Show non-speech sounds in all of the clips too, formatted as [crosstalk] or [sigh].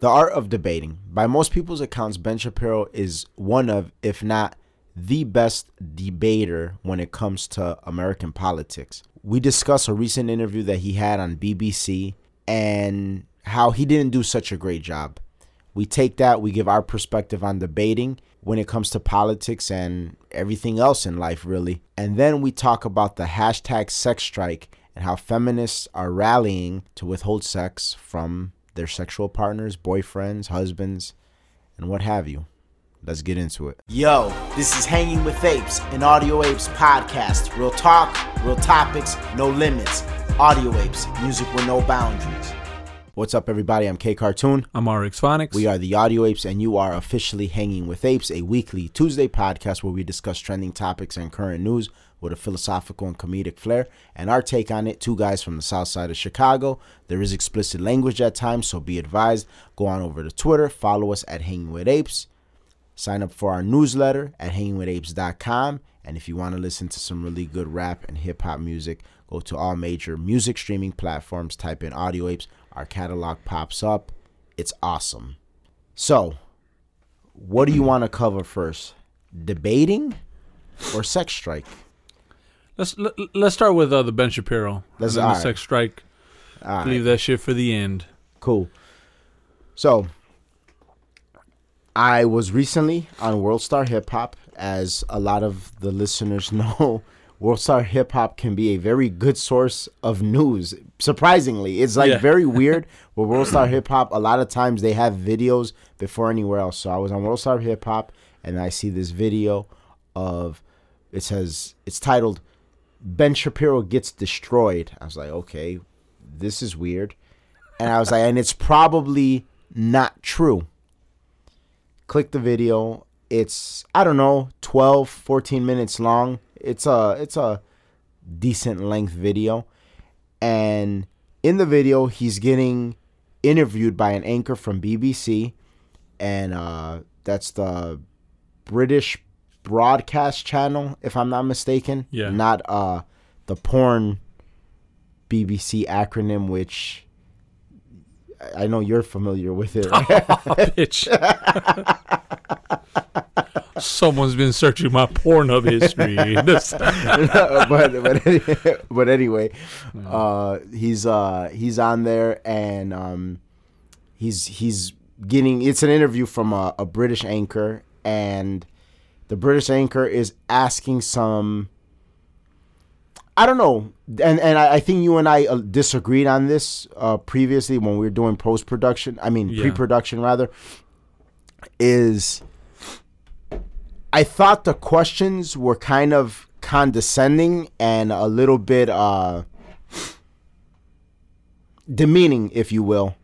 The art of debating. By most people's accounts, Ben Shapiro is one of, if not the best debater when it comes to American politics. We discuss a recent interview that he had on BBC and how he didn't do such a great job. We take that, we give our perspective on debating when it comes to politics and everything else in life, really. And then we talk about the hashtag sex strike and how feminists are rallying to withhold sex from their sexual partners, boyfriends, husbands, and what have you. Let's get into it. Yo, this is Hanging with Apes, an Audio Apes podcast. Real talk, real topics, no limits. Audio Apes, music with no boundaries. What's up, everybody? I'm K Cartoon. I'm RX Phonics. We are the Audio Apes, and you are officially Hanging with Apes, a weekly Tuesday podcast where we discuss trending topics and current news with a philosophical and comedic flair. And our take on it, two guys from the south side of Chicago. There is explicit language at times, so be advised. Go on over to Twitter, follow us at Hanging with Apes, sign up for our newsletter at hangingwithapes.com. And if you want to listen to some really good rap and hip hop music, go to all major music streaming platforms, type in Audio Apes. Our catalog pops up. It's awesome. So, what do you want to cover first? Debating or sex strike? Let's let, let's start with uh, the Ben Shapiro. Let's- the sex strike. Right. Leave that shit for the end. Cool. So, I was recently on World Star Hip Hop. As a lot of the listeners [laughs] know, World Star Hip Hop can be a very good source of news. Surprisingly, it's like Yeah. very weird. [laughs] With World Star Hip Hop, a lot of times they have videos before anywhere else. So I was on World Star Hip Hop, and I see this video of it says it's titled Ben Shapiro gets destroyed. I was like, okay, this is weird. And I was like, and it's probably not true. Click the video. It's I don't know, 12, 14 minutes long. It's a it's a decent length video. And in the video, he's getting interviewed by an anchor from BBC and uh that's the British broadcast channel if I'm not mistaken. Yeah. Not uh the porn BBC acronym which I know you're familiar with it, right? [laughs] Bitch. [laughs] [laughs] Someone's been searching my Pornhub history. [laughs] [laughs] This- but but [laughs] but anyway, uh, he's uh he's on there and um he's he's getting it's an interview from a, a British anchor and the British anchor is asking some I don't know and and I, I think you and I uh, disagreed on this uh previously when we were doing post production I mean Yeah. pre production rather is I thought the questions were kind of condescending and a little bit uh demeaning, if you will.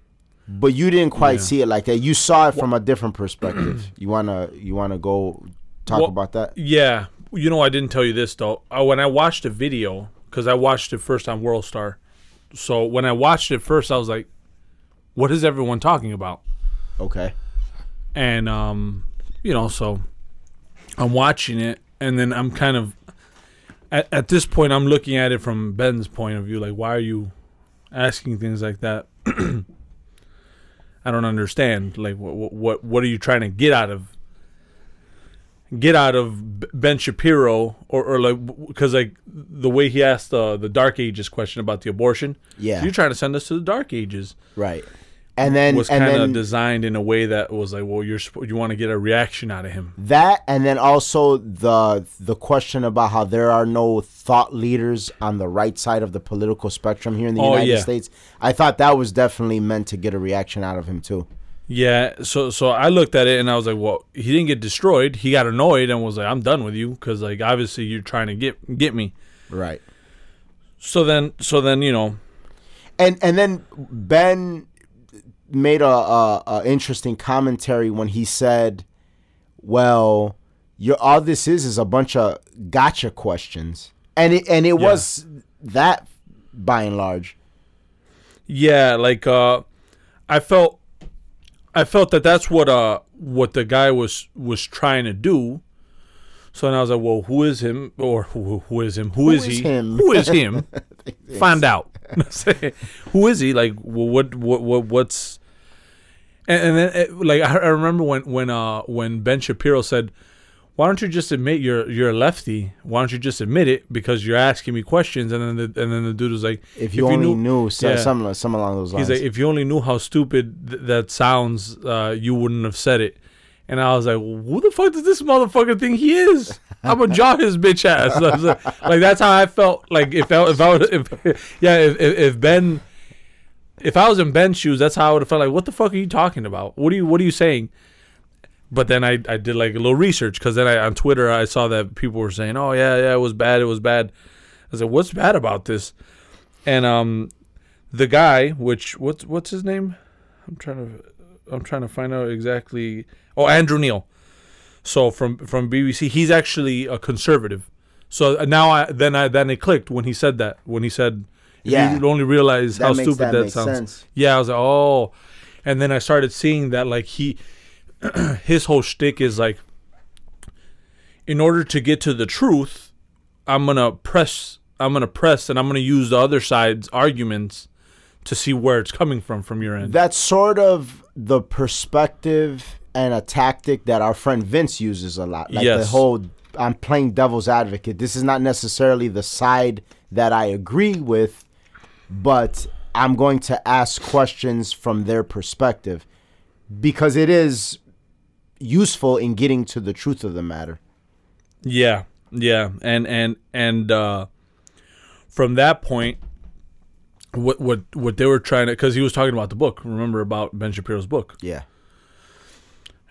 But you didn't quite Yeah. see it like that. You saw it from a different perspective. [clears throat] you wanna you wanna go talk Well, about that? yeah. You know, I didn't tell you this, though. Uh, when I watched the video, because I watched it first on World Star. So when I watched it first, I was like, what is everyone talking about? Okay. and um you know so i'm watching it and then i'm kind of at, at this point i'm looking at it from ben's point of view like why are you asking things like that? [clears throat] I don't understand. Like what what what are you trying to get out of get out of ben shapiro? Or, or like because like the way he asked the the dark ages question about the abortion. Yeah. so you're trying to send us to the dark ages. Right. And then was kind of designed in a way that was like, well, you're you want to get a reaction out of him. that and then also the the question about how there are no thought leaders on the right side of the political spectrum here in the Oh, United yeah. States. I thought that was definitely meant to get a reaction out of him too. Yeah, so so I looked at it and I was like, well, he didn't get destroyed. He got annoyed and was like, I'm done with you because like obviously you're trying to get get me. Right. So then so then you know and and then Ben made a, a, a interesting commentary when he said, "Well, your all this is is a bunch of gotcha questions," and it and it Yeah. was that by and large. yeah like uh I felt I felt that that's what uh what the guy was was trying to do. So then I was like, well, who is him or who, who is him? Who is, is he? him? Who is him? [laughs] Find out. [laughs] who is he? Like, well, what what what what's And, and then, it, like, I, I remember when when uh when Ben Shapiro said, "Why don't you just admit you're you're a lefty? Why don't you just admit it? Because you're asking me questions." And then the and then the dude was like, If you only knew, so, yeah. some some along those lines. He's like, if you only knew how stupid th- that sounds, uh, you wouldn't have said it. And I was like, who the fuck does this motherfucker think he is? I'm gonna jaw his bitch ass. [laughs] Like, like, that's how I felt. Like if I, if I would if [laughs] yeah if, if if Ben if I was in Ben's shoes, that's how I would have felt. Like what the fuck are you talking about? What are you what are you saying? But then I, I did like a little research because then I on Twitter I saw that people were saying, oh yeah yeah it was bad it was bad. I was like, what's bad about this? And um the guy, which what's what's his name? I'm trying to I'm trying to find out exactly. Oh, Andrew Neil. So from from BBC, he's actually a conservative. So uh, now I then I then it clicked when he said that when he said Yeah. you only realize That how makes- stupid that that, sounds. sense. Yeah, I was like, oh, and then I started seeing that like he [clears throat] his whole shtick is like, in order to get to the truth, I'm gonna press, I'm gonna press, and I'm gonna use the other side's arguments to see where it's coming from from your end. That's sort of the perspective and a tactic that our friend Vince uses a lot. Like the whole I'm playing devil's advocate. This is not necessarily the side that I agree with, but I'm going to ask questions from their perspective because it is useful in getting to the truth of the matter. Yeah, yeah, and and and uh, from that point, what what what they were trying to because he was talking about the book. Remember about Ben Shapiro's book, Yeah,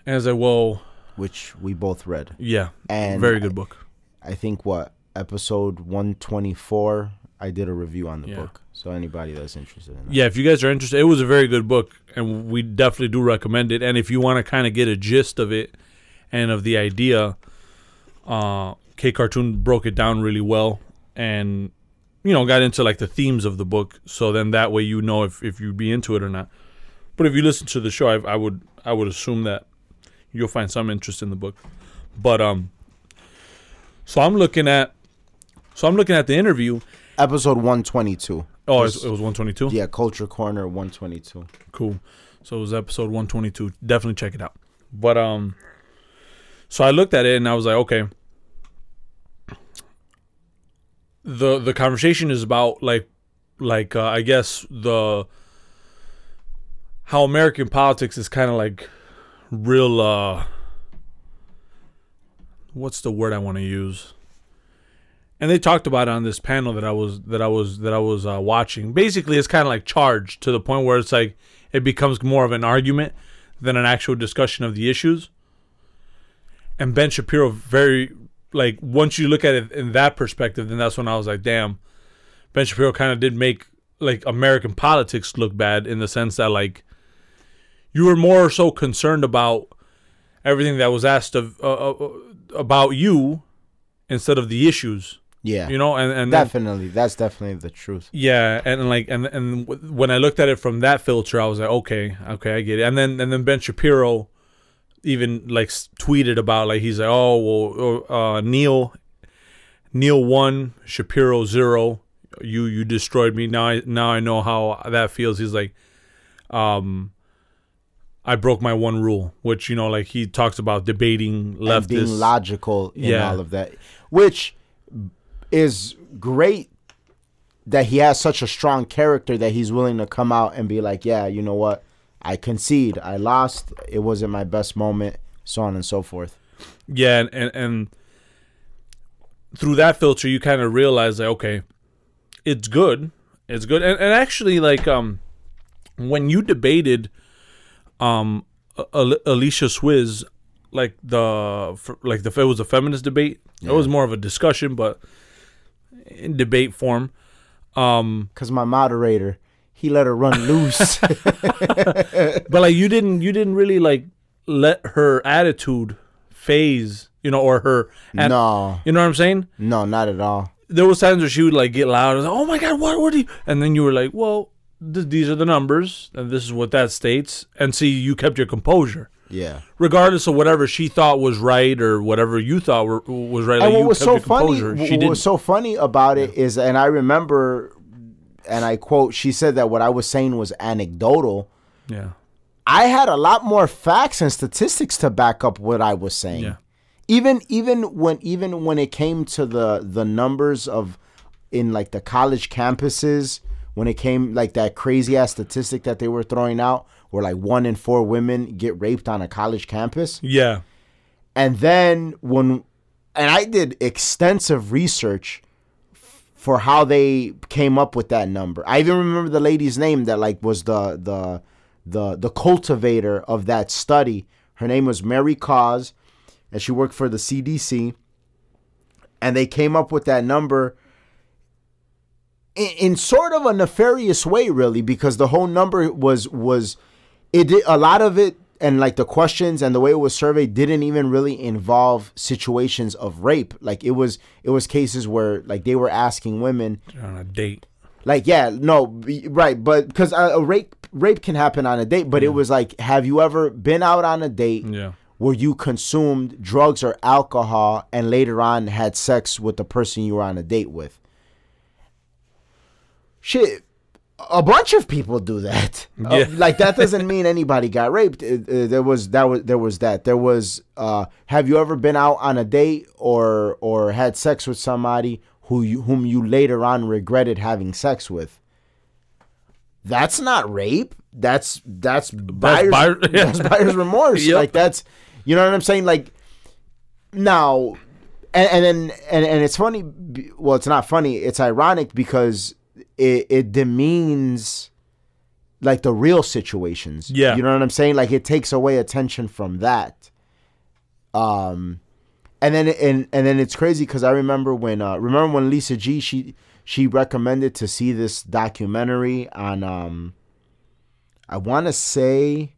and I was like, well, which we both read. yeah, And very good book. I think what episode 124 I did a review on the Yeah. book. So anybody that's interested in that. Yeah, if you guys are interested, it was a very good book, and we definitely do recommend it. And if you want to kind of get a gist of it and of the idea, uh, K Cartoon broke it down really well, and you know got into like the themes of the book. So then that way you know if if you'd be into it or not. But if you listen to the show, I, I would I would assume that you'll find some interest in the book. But um, so I'm looking at so I'm looking at the interview. Episode 122. Oh, it Was- was, it was 122. Yeah, Culture Corner 122. Cool. So it was episode 122. Definitely check it out. But um so I looked at it and I was like, okay. The the conversation is about like like uh, I guess the how American politics is kind of like real uh what's the word I want to use? And they talked about it on this panel that I was that I was that I was uh, watching. Basically, it's kind of like charged to the point where it's like it becomes more of an argument than an actual discussion of the issues. And Ben Shapiro very like once you look at it in that perspective, then that's when I was like, damn, Ben Shapiro kind of did make like American politics look bad in the sense that like you were more so concerned about everything that was asked of uh, uh, about you instead of the issues, Yeah. you know, and and then, definitely. That's definitely the truth. yeah, and like and and w- when I looked at it from that filter, I was like, okay, okay, I get it. And then and then Ben Shapiro even like tweeted about like he's like, oh well, uh, Neil Neil one, Shapiro zero. You you destroyed me. Now I now I know how that feels. He's like, um. I broke my one rule, which you know, like he talks about debating leftists, And being logical in Yeah. all of that. Which is great that he has such a strong character that he's willing to come out and be like, yeah, you know what? I concede. I lost. It wasn't my best moment. So on and so forth. Yeah, and, and and through that filter, you kind of realize that okay, it's good, it's good, and, and actually, like um, when you debated, um, Alicia Swizz, like the like the it was a feminist debate. It was more of a discussion, but in debate form. Um, Because my moderator, he let her run loose. [laughs] [laughs] but like you didn't you didn't really like let her attitude phase, you know, or her. at- no, You know what I'm saying? no, not at all. there was times where she would like get loud and like, oh my god what what are you and then you were like well th- these are the numbers and this is what that states and see you kept your composure Yeah. regardless of whatever she thought was right or whatever you thought were, was right like and what was so funny composure what didn't was so funny about it is and i remember and i quote she said that what i was saying was anecdotal yeah I had a lot more facts and statistics to back up what I was saying. Yeah. Even even when even when it came to the the numbers of in like the college campuses, when it came like that crazy ass statistic that they were throwing out, where like one in four women get raped on a college campus. Yeah. And then when and I did extensive research for how they came up with that number. I even remember the lady's name that like was the the the the cultivator of that study. Her name was Mary Koss, and she worked for the CDC. And they came up with that number in, in sort of a nefarious way, really, because the whole number was was it did a lot of it and like the questions and the way it was surveyed didn't even really involve situations of rape like it was it was cases where like they were asking women on a date. like yeah no right but because a, uh, a rape rape can happen on a date but it was like have you ever been out on a date Yeah. where you consumed drugs or alcohol and later on had sex with the person you were on a date with shit a bunch of people do that. [laughs] Uh, like that doesn't [laughs] mean anybody got raped. It- uh, there was that was there was that. There was uh have you ever been out on a date or or had sex with somebody who you whom you later on regretted having sex with? That's not rape. That's that's buyer's, buyer- yeah. [laughs] that's buyer's remorse. Yep. like that's you know what i'm saying? Like now and, and then and, and it's funny well it's not funny. It's ironic because it, it demeans like the real situations. Yeah. you know what i'm saying? Like it takes away attention from that. Um and then and and then it's crazy because i remember when uh remember when lisa g she she recommended to see this documentary on um i want to say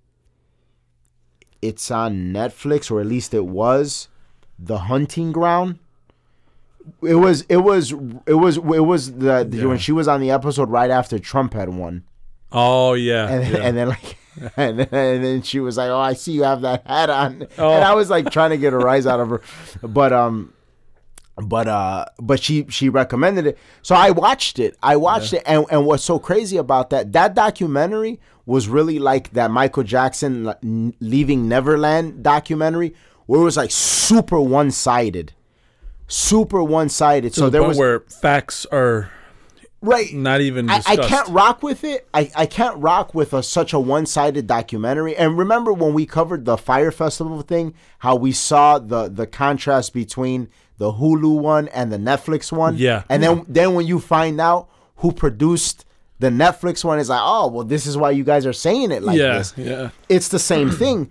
it's on netflix or at least it was the hunting ground it was it was it was it was the, the- Yeah. when she was on the episode right after trump had won Oh yeah. and, [laughs] yeah. and then like [laughs] and then, and then she was like oh i see you have that hat on Oh. and i was like trying to get a rise out of her but um but uh but she she recommended it so i watched it i watched it and, and what's so crazy about that that documentary was really like that michael jackson leaving neverland documentary where it was like super one-sided super one-sided so the there was where facts are right not even I, I can't rock with it. I, I can't rock with a, such a one sided documentary. And remember when we covered the Fyre Festival thing, how we saw the the contrast between the Hulu one and the Netflix one. Yeah. And then then when you find out who produced the Netflix one, it's like, oh well, this is why you guys are saying it like yeah. this Yeah. it's the same thing.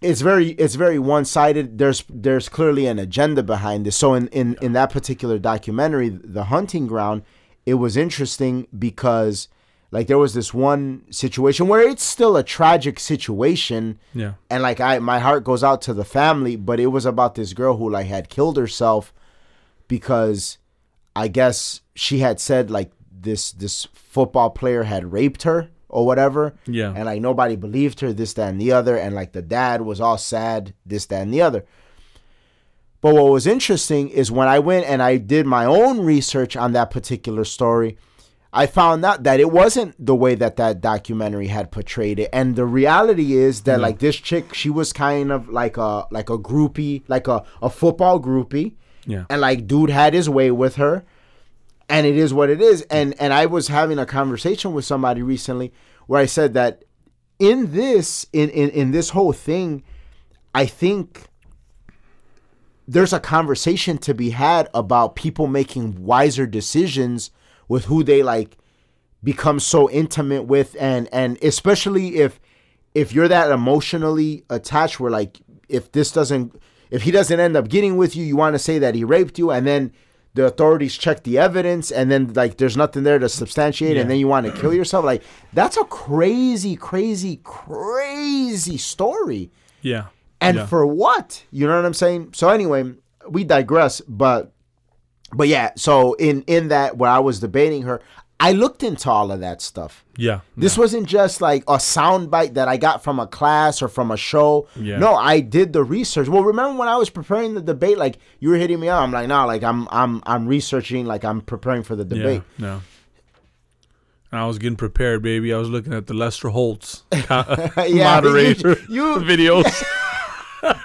It's very it's very one sided. There's there's clearly an agenda behind this. So in, in, in that particular documentary, The Hunting Ground, it was interesting because like there was this one situation where it's still a tragic situation Yeah. and like I my heart goes out to the family, but it was about this girl who like had killed herself because I guess she had said like this this football player had raped her or whatever. Yeah. And like nobody believed her, this, that, and the other, and like the dad was all sad, this, that, and the other. But what was interesting is when I went and I did my own research on that particular story, I found out that it wasn't the way that that documentary had portrayed it. And the reality is that like this chick, she was kind of like a like a groupie, like a, a football groupie. Yeah. And like dude had his way with her. And it is what it is. And and I was having a conversation with somebody recently where I said that in this in in, in this whole thing, I think there's a conversation to be had about people making wiser decisions with who they like become so intimate with and and especially if if you're that emotionally attached where like if this doesn't if he doesn't end up getting with you you want to say that he raped you and then the authorities check the evidence and then like there's nothing there to substantiate and then you want to kill yourself? Like that's a crazy crazy crazy story. Yeah. and Yeah. for what? You know what i'm saying? So anyway we digress but but yeah so in in that where i was debating her i looked into all of that stuff Yeah. this wasn't just like a soundbite that i got from a class or from a show Yeah. no i did the research well remember when i was preparing the debate like you were hitting me up i'm like no like i'm i'm i'm researching like i'm preparing for the debate. Yeah. No. and I was getting prepared, baby. I was looking at the Lester Holt's [laughs] [laughs] Yeah, moderator you- you- [laughs] videos.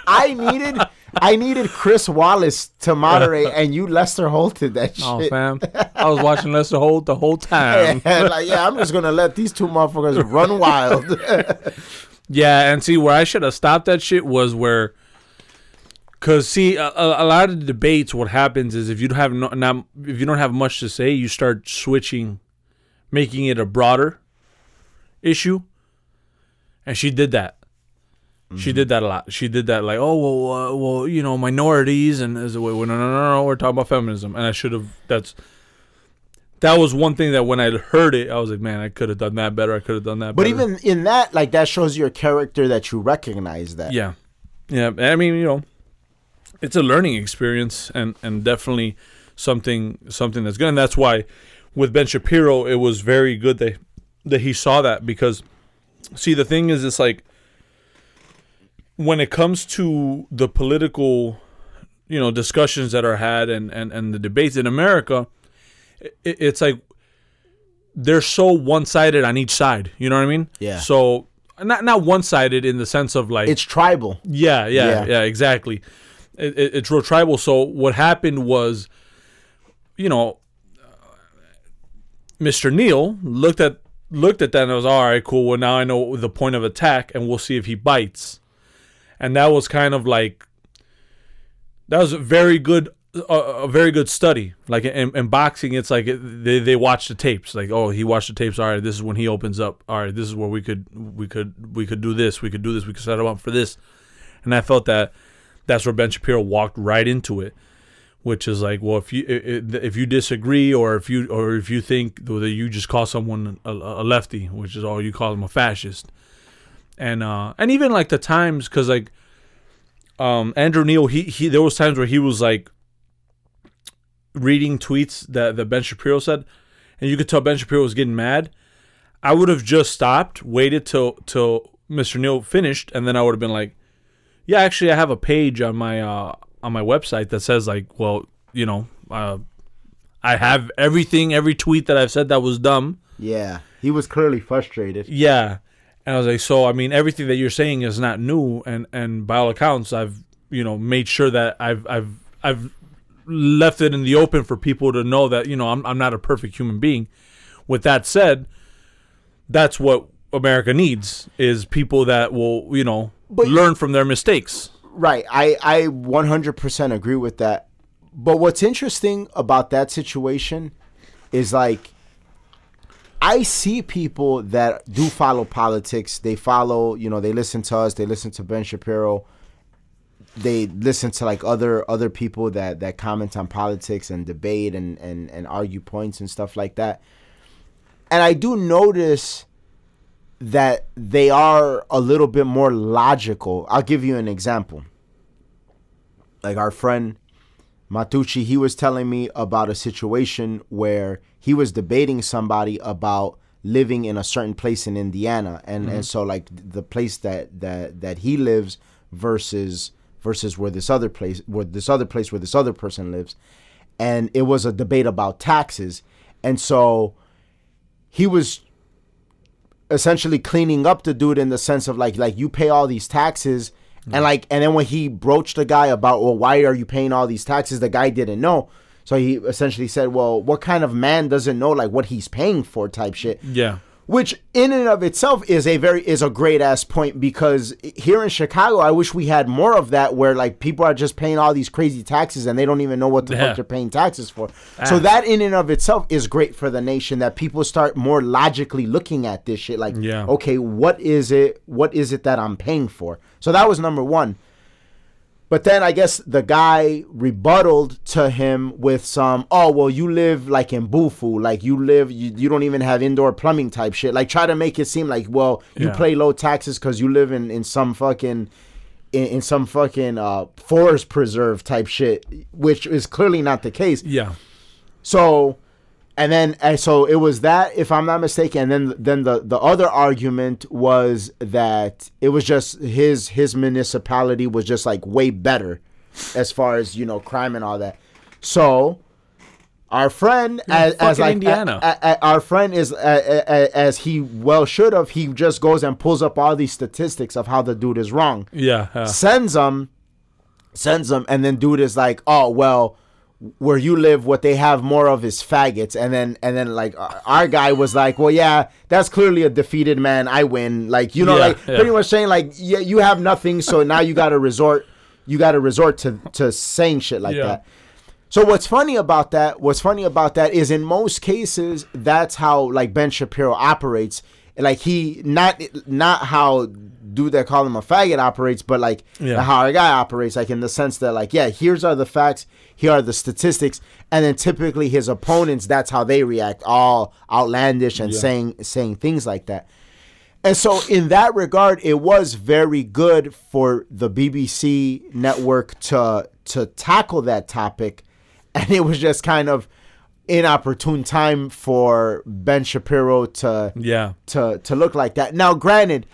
I needed I needed Chris Wallace to moderate, and you Lester Holted that oh, shit. oh, fam, [laughs] I was watching Lester Holt the whole time. And like, yeah, I'm just gonna let these two motherfuckers run wild. [laughs] Yeah, and see where I should have stopped that shit was where, cause see a, a a lot of the debates, what happens is if you don't have no, not if you don't have much to say, you start switching, making it a broader issue. And she did that. She did that a lot. She did that like, oh well, uh, well, you know, minorities and as a way. Well, no, no, no, no, we're talking about feminism, and I should have. That's that was one thing that when I heard it, I was like, man, I could have done that better. I could have done that. but better. even in that, like that shows your character that you recognize that. Yeah, yeah. I mean, you know, it's a learning experience, and and definitely something something that's good. And that's why with Ben Shapiro, it was very good that that he saw that because, see, the thing is, it's like when it comes to the political, you know, discussions that are had and and and the debates in America, it, it's like they're so one sided on each side. You know what I mean? Yeah. So not not one sided in the sense of like It's tribal. yeah, yeah, Yeah. yeah, exactly. It, it, it's real tribal. So what happened was, you know, uh, Mr. Neil looked at looked at that and was all right, cool. Well, now I know the point of attack, and we'll see if he bites. And that was kind of like that was a very good a, a very good study. Like in, in boxing, it's like they they watch the tapes. Like oh, he watched the tapes. All right, this is when he opens up. All right, this is where we could we could we could do this. We could do this. We could set him up for this. And I felt that that's where Ben Shapiro walked right into it, which is like, well, if you if you disagree or if you or if you think that you just call someone a, a lefty, which is all you call them a fascist, and uh and even like the times because like um Andrew neil he he there was times where he was like reading tweets that that Ben Shapiro said, and you could tell Ben Shapiro was getting mad. I would have just stopped, waited till till Mr. neil finished, and then I would have been like, "Yeah, actually, I have a page on my uh, on my website that says like, well, you know, uh, I have everything, every tweet that I've said that was dumb. Yeah. He was clearly frustrated. Yeah, and I was like, so I mean, everything that you're saying is not new, and and by all accounts, I've you know made sure that I've I've I've left it in the open for people to know that you know I'm I'm not a perfect human being. With that said, that's what America needs is people that will you know But- learn from their mistakes. Right. I, I 100% agree with that. But what's interesting about that situation is like, I see people that do follow politics. They follow, you know, they listen to us, they listen to Ben Shapiro. They listen to like other other people that that comment on politics and debate and and and argue points and stuff like that. And I do notice that they are a little bit more logical. I'll give you an example. Like our friend Matucci, he was telling me about a situation where he was debating somebody about living in a certain place in Indiana. And and mm-hmm. so like the place that that that he lives versus versus where this other place where this other place where this other person lives. And it was a debate about taxes. And so he was essentially cleaning up the dude in the sense of like like you pay all these taxes and like and then when he broached the guy about well why are you paying all these taxes the guy didn't know so he essentially said well what kind of man doesn't know like what he's paying for type shit Yeah, which in and of itself is a very is a great ass point because here in Chicago I wish we had more of that where like people are just paying all these crazy taxes and they don't even know what the Yeah. fuck they're paying taxes for. So Ah. that in and of itself is great for the nation that people start more logically looking at this shit like Yeah. okay what is it what is it that I'm paying for. So that was number 1. But then I guess the guy rebutted to him with some, oh well, you live like in Bufu, like you live, you, you don't even have indoor plumbing type shit. Like try to make it seem like, well, you Yeah. pay low taxes because you live in in some fucking in, in some fucking uh, forest preserve type shit, which is clearly not the case. yeah, So, and then and so it was that, if I'm not mistaken. And then then the the other argument was that it was just his his municipality was just like way better as far as you know crime and all that. So, Our friend, as, as like Indiana. a- a- a- our friend is as he well should have. He just goes and pulls up all these statistics of how the dude is wrong. Yeah. yeah. Sends them, sends them, and then dude is like, oh well, where you live, what they have more of is faggots, and then and then like our- our guy was like, well yeah, that's clearly a defeated man. I win. Like you know, Yeah, like yeah. pretty much saying like yeah, you have nothing, so now you got to resort, you got to resort to to saying shit like Yeah. that. So what's funny about that? What's funny about that is in most cases that's how like Ben Shapiro operates. Like he not not how dude that call him a faggot operates, but like Yeah. how our guy operates. Like in the sense that like yeah, here's are the facts, here are the statistics, and then typically his opponents that's how they react, all outlandish and Yeah. saying saying things like that. And so, in that regard, it was very good for the BBC network to to tackle that topic, [laughs] and it was just kind of inopportune time for Ben Shapiro to Yeah. to to look like that. Now, granted,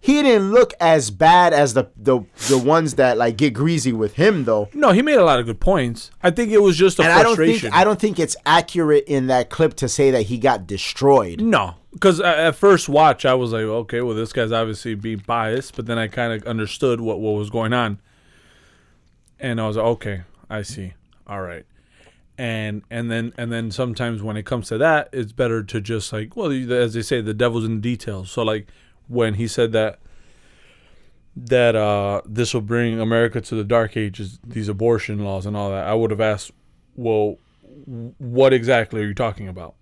he didn't look as bad as the the the ones that like get greasy with him, though. No, he made a lot of good points. I think it was just a And I don't frustration. think I don't think it's accurate in that clip to say that he got destroyed. No, because at first watch, I was like, okay, well, this guy's obviously being biased, but then I kind of understood what, what was going on, and I was like, okay, I see, all right, and and then and then sometimes when it comes to that, it's better to just like, well, as they say, the devil's in the details. So like when he said that that uh this will bring America to the dark ages, these abortion laws and all that, I would have asked, well, what exactly are you talking about?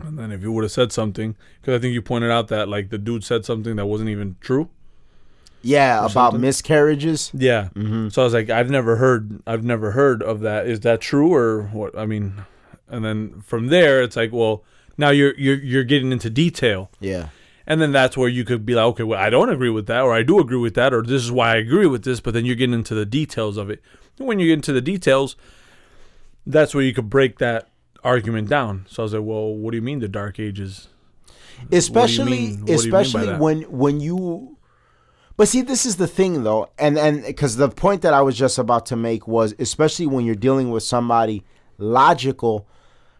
And then if you would have said something, because I think you pointed out that like the dude said something that wasn't even true. Yeah, about something. miscarriages. Yeah. Mm-hmm. So I was like, I've never heard, I've never heard of that. Is that true or what? I mean, and then from there, it's like, well, now you're you're you're getting into detail, Yeah. and then that's where you could be like, okay, well, I don't agree with that, or I do agree with that, or this is why I agree with this. But then you're getting into the details of it. And when you get into the details, that's where you could break that argument down. So I was like, well, what do you mean the dark ages? especially mean? What do you mean by especially when when you but see this is the thing though and and because the point that i was just about to make was especially when you're dealing with somebody logical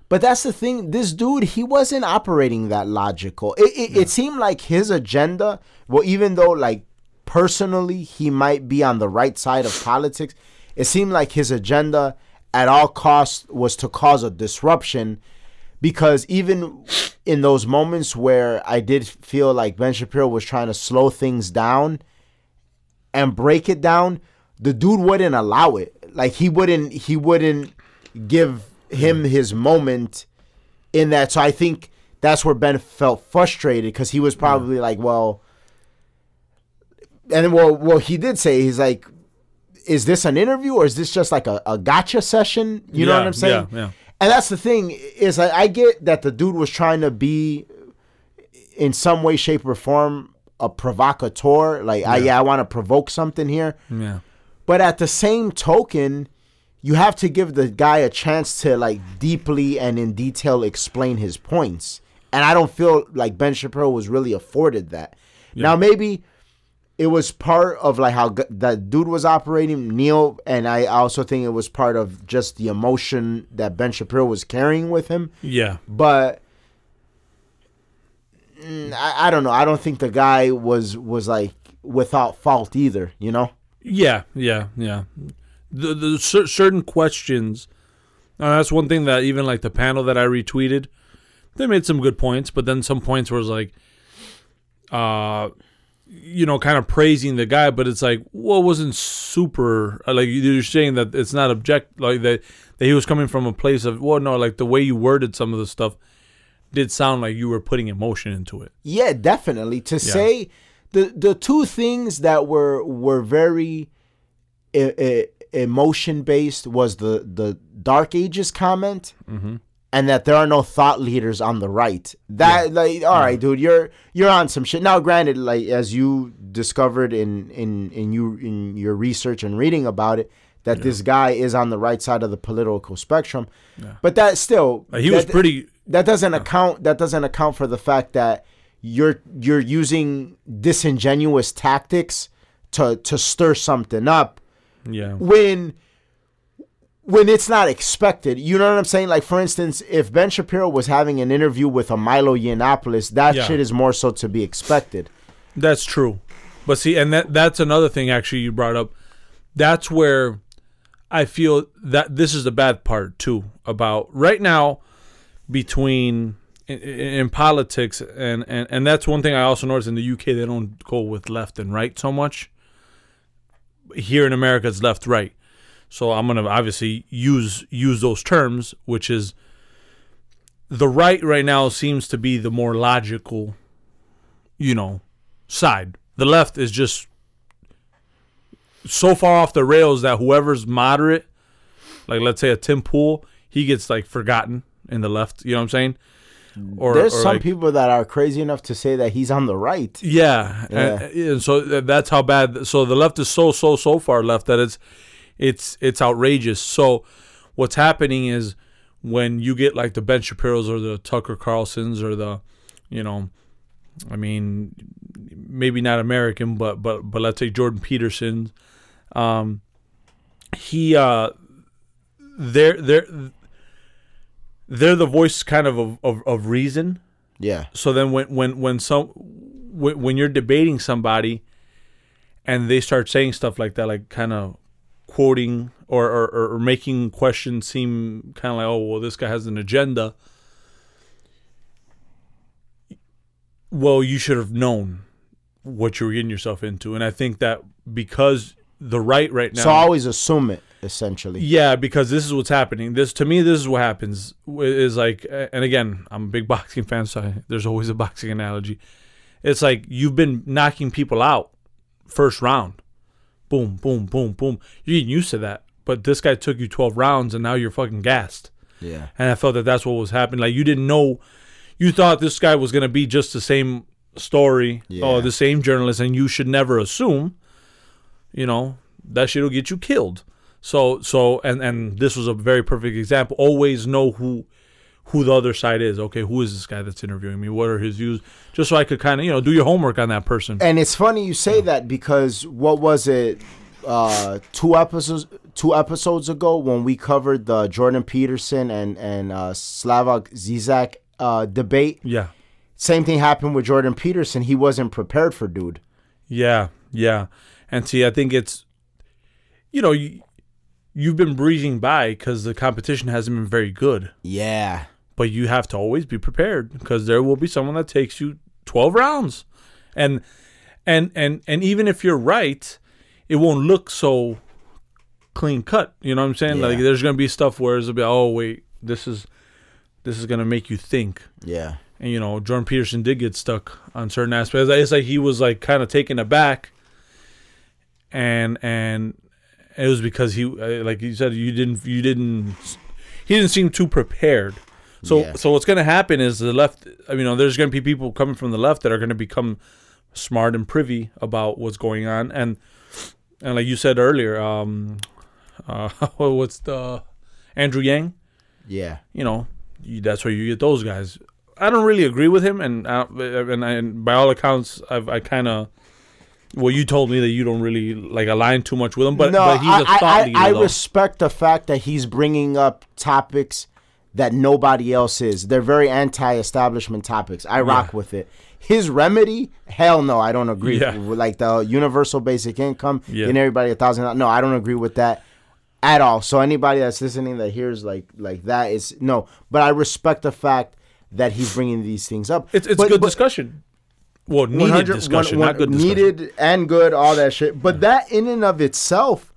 but that's the thing this dude he wasn't operating that logical. It, it, it seemed like his agenda well even though like personally he might be on the right side of politics it seemed like his agenda at all costs was to cause a disruption because even in those moments where I did feel like Ben Shapiro was trying to slow things down and break it down, the dude wouldn't allow it. Like he wouldn't he wouldn't give him his moment in that. So I think that's where Ben felt frustrated because he was probably like, well, and well, well, he did say he's like, is this an interview or is this just like a, a gotcha session? You know what I'm saying? yeah, yeah. And that's the thing is like I get that the dude was trying to be in some way, shape, or form a provocateur. Like, ah, I, yeah, I want to provoke something here. Yeah. But at the same token, you have to give the guy a chance to like deeply and in detail explain his points. And I don't feel like Ben Shapiro was really afforded that. Now maybe it was part of like how g- that dude was operating, Neil, and I also think it was part of just the emotion that Ben Shapiro was carrying with him. Yeah. But mm, I, I don't know. I don't think the guy was was like without fault either. You know. Yeah, yeah, yeah. The the cer- certain questions. Uh, that's one thing that even like the panel that I retweeted, they made some good points, but then some points where it's like, uh, you know, kind of praising the guy, but it's like, well, it wasn't super. uh, Like you're saying that it's not object, like that that he was coming from a place of, well, no, like the way you worded some of the stuff did sound like you were putting emotion into it. Yeah, definitely. To say the the two things that were were very e- emotion based was the the Dark Ages comment. And that there are no thought leaders on the right. That like, all right, dude, you're you're on some shit. Now, granted, like as you discovered in in in you in your research and reading about it, that this guy is on the right side of the political spectrum. But that still, Like, he was pretty. that doesn't account that doesn't account for the fact that you're you're using disingenuous tactics to to stir something up Yeah. when when it's not expected. You know what I'm saying? Like for instance, if Ben Shapiro was having an interview with a Milo Yiannopoulos, that Yeah. shit is more so to be expected. That's true. But see, and that that's another thing actually you brought up. That's where I feel that this is the bad part too about right now between in, in politics and, and and that's one thing I also noticed in the UK they don't go with left and right so much. Here in America it's left right. So I'm going to obviously use use those terms which is the right right now seems to be the more logical you know side. The left is just so far off the rails that whoever's moderate, like let's say a Tim Pool, he gets like forgotten in the left. You know what I'm saying? Or There's or, some like- people that are crazy enough to say that he's on the right. Yeah, Yeah. And, and so uh, that's how bad. So the left is so so so far left that it's it's it's outrageous. So what's happening is when you get like the Ben Shapiro's or the Tucker Carlsons or the, you know, I mean, maybe not American, but but but let's say Jordan Peterson, um, he uh, they're they're they're the voice kind of of, of, of reason Yeah. so then when when when some when, when you're debating somebody and they start saying stuff like that like kind of quoting or, or or making questions seem kind of like oh well this guy has an agenda well you should have known what you were getting yourself into and i think that because the right right now So always assume it, essentially. yeah, because this is what's happening. This to me, this is what happens. Is like, and again, I'm a big boxing fan, so I, there's always a boxing analogy. It's like you've been knocking people out first round, boom, boom, boom, boom. You're getting used to that, but this guy took you 12 rounds, and now you're fucking gassed. Yeah. And I felt that that's what was happening. Like you didn't know, you thought this guy was gonna be just the same story Yeah. or the same journalist, and you should never assume. You know that shit will get you killed. So so and and this was a very perfect example. Always know who who the other side is. Okay, who is this guy that's interviewing me? What are his views? Just so I could kind of you know do your homework on that person. And it's funny you say that because what was it? Uh, two episodes two episodes ago when we covered the Jordan Peterson and and uh, Slavak Zizek uh, debate. Yeah, Same thing happened with Jordan Peterson. He wasn't prepared for dude. yeah, yeah. And see, I think it's you know you, you've been breezing by because the competition hasn't been very good. Yeah. But you have to always be prepared because there will be someone that takes you 12 rounds. And and and and even if you're right it won't look so clean cut you know what i'm saying? Like there's gonna be stuff where it's gonna be oh wait this is this is gonna make you think. Yeah. and you know jordan peterson did get stuck on certain aspects. It's like he was like kind of taken aback and and it was because he uh, like you said you didn't you didn't he didn't seem too prepared so Yeah. so what's going to happen is the left i mean you know there's going to be people coming from the left that are going to become smart and privy about what's going on and and like you said earlier um uh [laughs] what's the andrew yang Yeah. you know, you, that's where you get those guys. I don't really agree with him, and uh, and, I, and by all accounts, I've, I kind of. Well, you told me that you don't really like align too much with him, but, no, but he's a I, thought I, leader. I respect the fact that he's bringing up topics that nobody else is. They're very anti-establishment topics. I rock Yeah. with it. His remedy, hell no, I don't agree. Yeah. Like the universal basic income, Yeah. getting everybody a thousand. No, I don't agree with that at all. So anybody that's listening that hears like like that is no. But I respect the fact that he's bringing these things up. it's it's But- good but- discussion. Well, needed discussion, one- not good one- discussion. Needed and good, all that shit. But that in and of itself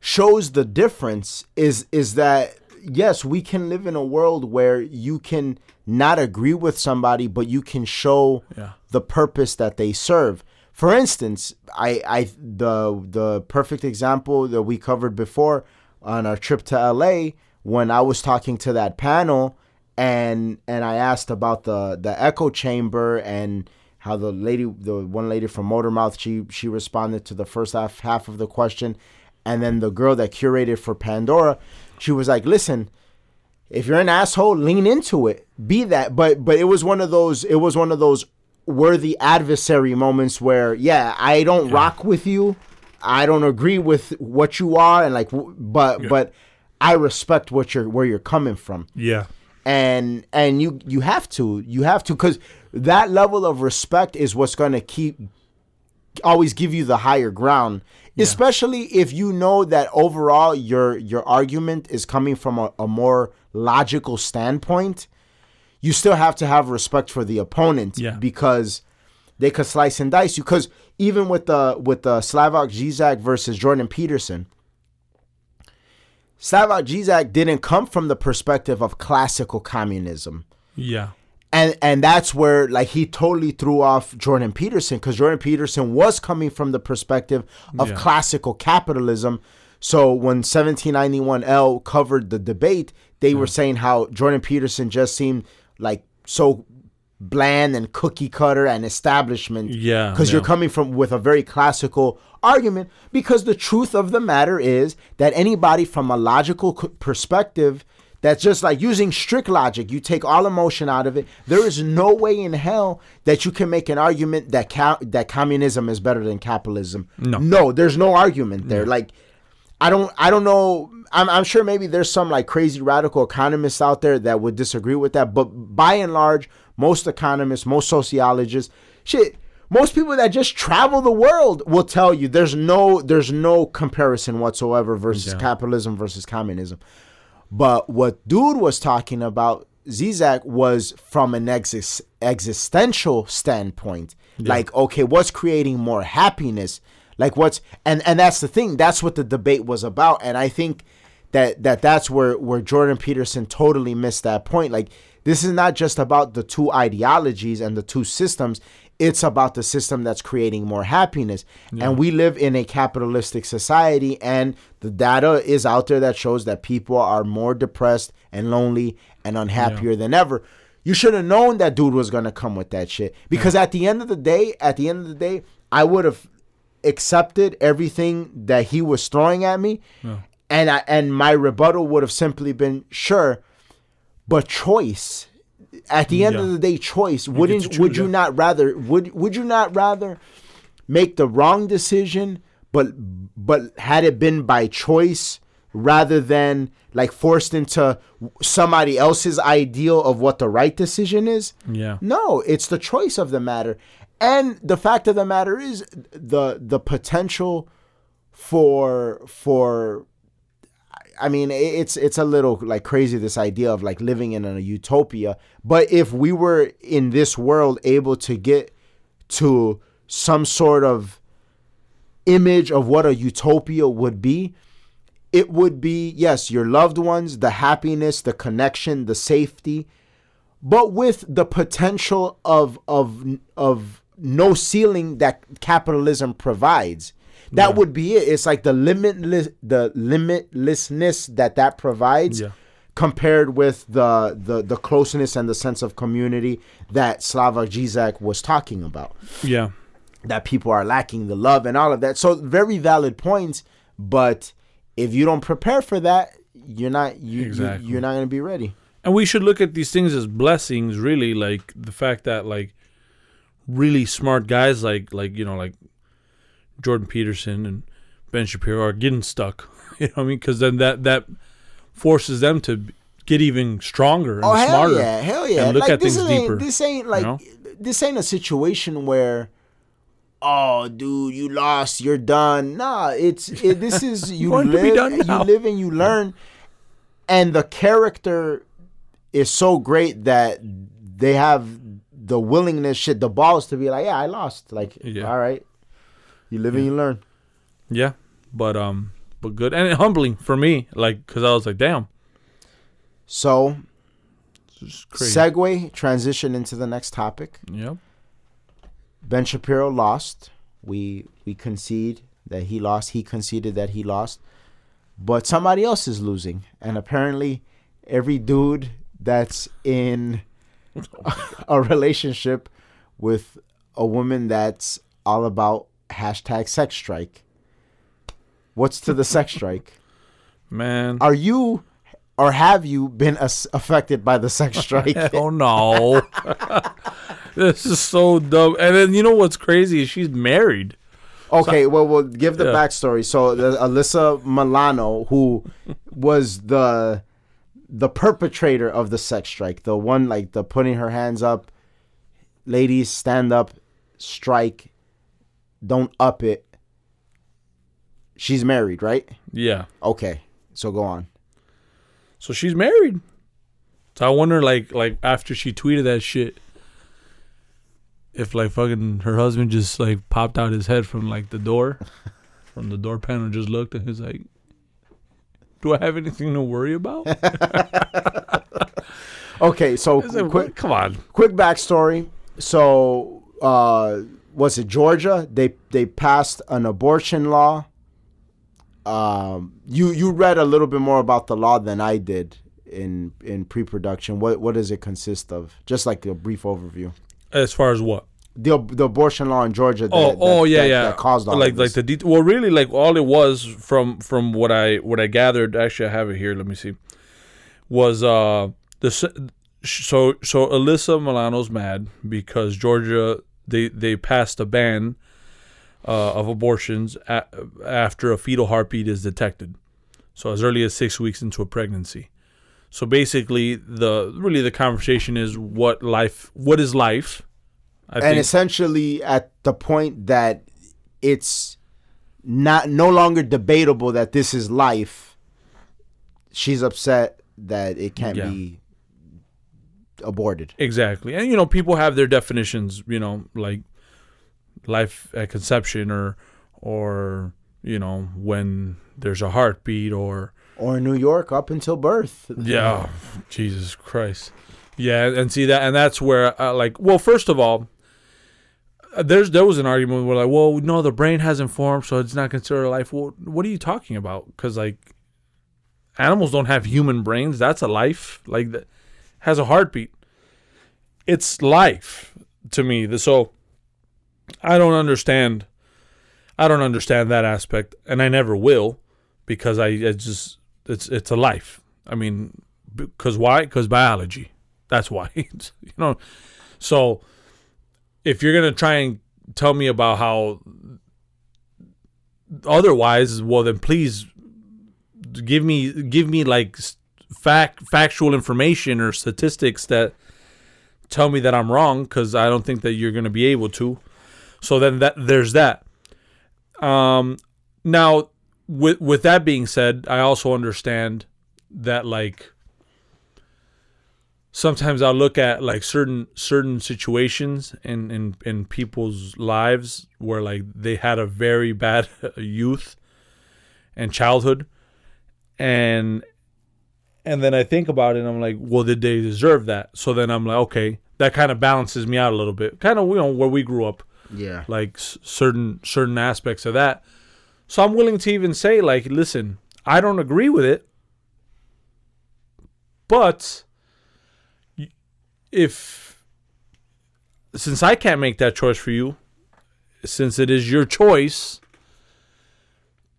shows the difference is is that yes, we can live in a world where you can not agree with somebody, but you can show Yeah. the purpose that they serve. For instance, I, I the the perfect example that we covered before on our trip to LA when I was talking to that panel and and I asked about the the echo chamber and how the lady the one lady from Motormouth she she responded to the first half half of the question and then the girl that curated for Pandora she was like listen if you're an asshole lean into it. Be that. But but it was one of those it was one of those worthy adversary moments where yeah I don't rock with you. I don't agree with what you are, and like, but Yeah. but I respect what you're where you're coming from, Yeah. and and you you have to you have to because that level of respect is what's going to keep always give you the higher ground especially if you know that overall your your argument is coming from a, a more logical standpoint you still have to have respect for the opponent Yeah. because they could slice and dice you because even with the with the Slavoj Zizek versus Jordan Peterson Slavoj Zizek didn't come from the perspective of classical communism Yeah. And and that's where like he totally threw off Jordan Peterson because Jordan Peterson was coming from the perspective of Yeah. classical capitalism. So when 1791L covered the debate, they were saying how Jordan Peterson just seemed like so bland and cookie cutter and establishment. Yeah, because you're coming from with a very classical argument. Because the truth of the matter is that anybody from a logical perspective that's just like using strict logic. You take all emotion out of it. There is no way in hell that you can make an argument that ca- that communism is better than capitalism. No. no, there's no argument there. Like, I don't, I don't know. I'm, I'm sure maybe there's some like crazy radical economists out there that would disagree with that. But by and large, most economists, most sociologists, shit. Most people that just travel the world will tell you there's no there's no comparison whatsoever versus Yeah. capitalism versus communism. But what dude was talking about, Zizek, was from an exis- existential standpoint. Like, okay, what's creating more happiness? Like, what's and and that's the thing. That's what the debate was about. And I think that that that's where where Jordan Peterson totally missed that point. Like, this is not just about the two ideologies and the two systems. It's about the system that's creating more happiness. And we live in a capitalistic society, and the data is out there that shows that people are more depressed and lonely and unhappier than ever. You should have known that dude was gonna come with that shit. Because at the end of the day, at the end of the day, I would have accepted everything that he was throwing at me. And I and my rebuttal would have simply been sure, but choice. At the end Yeah. of the day, choice. Wouldn't would you not rather would would you not rather make the wrong decision but but had it been by choice rather than like forced into somebody else's ideal of what the right decision is? Yeah. No, it's the choice of the matter. And the fact of the matter is the the potential for for I mean, it's it's a little like crazy this idea of like living in a utopia. But if we were in this world able to get to some sort of image of what a utopia would be, it would be yes, your loved ones, the happiness, the connection, the safety, but with the potential of of of no ceiling that capitalism provides. That would be it. It's like the limitless the limitlessness that that provides Yeah. compared with the, the the closeness and the sense of community that Slavoj Zizek was talking about Yeah. that people are lacking the love and all of that. So very valid points, but if you don't prepare for that, you're not you, you Exactly. you're not going to be ready. And we should look at these things as blessings, really. Like the fact that like really smart guys like like you know like Jordan Peterson and Ben Shapiro are getting stuck. [laughs] You know what I mean? Because then that that forces them to get even stronger and Oh hell smarter. yeah, hell yeah! and look like at this things ain't deeper. this ain't like know? this ain't a situation where. Oh, dude, you lost. You're done. Nah, it's it, [laughs] this is you Going to be live. done You live and you learn, and the character is so great that they have the willingness, shit, the balls to be like, yeah, I lost. Like, Yeah. all right, you live and you learn. Yeah, but um, but good and humbling for me. Like because I was like, damn, So, segue, transition into the next topic. yep. Ben Shapiro lost. We we concede that he lost. He conceded that he lost. But somebody else is losing. And apparently every dude that's in [laughs] a relationship with a woman that's all about hashtag sex strike. What's to the sex [laughs] strike? Man. Are you or have you been as- affected by the sex [laughs] strike? Oh no. [laughs] this is so dumb. And then you know what's crazy she's married. Okay, well, we'll give the Yeah. backstory. So, the, Alyssa Milano, who was the the perpetrator of the sex strike, the one like the putting her hands up, ladies stand up, strike, don't up it. She's married, right? Yeah. Okay, so go on. So she's married. So I wonder, like, like after she tweeted that shit, if like fucking her husband just like popped out his head from like the door, [laughs] from the door panel, just looked and he's like, "Do I have anything to worry about?" [laughs] [laughs] Okay, so like, quick. Come on. quick backstory. So, uh, was it Georgia? They they passed an abortion law. Um, you you read a little bit more about the law than I did in in pre-production. What what does it consist of? Just like a brief overview. As far as what? The the abortion law in Georgia. That, Oh, that- oh yeah, that- yeah. That caused all like of like the det- well, really, like all it was from from what I what I gathered. Actually, I have it here. Let me see. Was uh the so so Alyssa Milano's mad because Georgia they they passed a ban uh, of abortions a- after a fetal heartbeat is detected. So as early as six weeks into a pregnancy. So basically, the really the conversation is what life what is life. I and essentially at the point that it's not no longer debatable that this is life. She's upset that it can't Yeah. be aborted. Exactly. And you know, people have their definitions, you know, like life at conception or or you know, when there's a heartbeat or Or New York up until birth. yeah, Jesus Christ. Yeah, and see that and that's where uh, like well, first of all, uh, there's there was an argument where like, well, no, the brain hasn't formed, so it's not considered a life. Well, what are you talking about? Cuz like animals don't have human brains. That's a life. Like that has a heartbeat. It's life to me. So I don't understand. I don't understand that aspect, and I never will, because I it's just it's it's a life. I mean, because why? Because biology. That's why. [laughs] You know. So if you're gonna try and tell me about how otherwise, well then please give me give me like fact factual information or statistics that tell me that I'm wrong because I don't think that you're going to be able to. So then that there's that. Um, now with with that being said, I also understand that like sometimes I'll look at like certain certain situations in in in people's lives where like they had a very [laughs] bad youth and childhood and and then I think about it and I'm like, well, did they deserve that? So then I'm like, okay, that kind of balances me out a little bit. Kind of, you know, where we grew up, Yeah. like s- certain certain aspects of that. So I'm willing to even say, like, listen, I don't agree with it, but if since I can't make that choice for you, since it is your choice,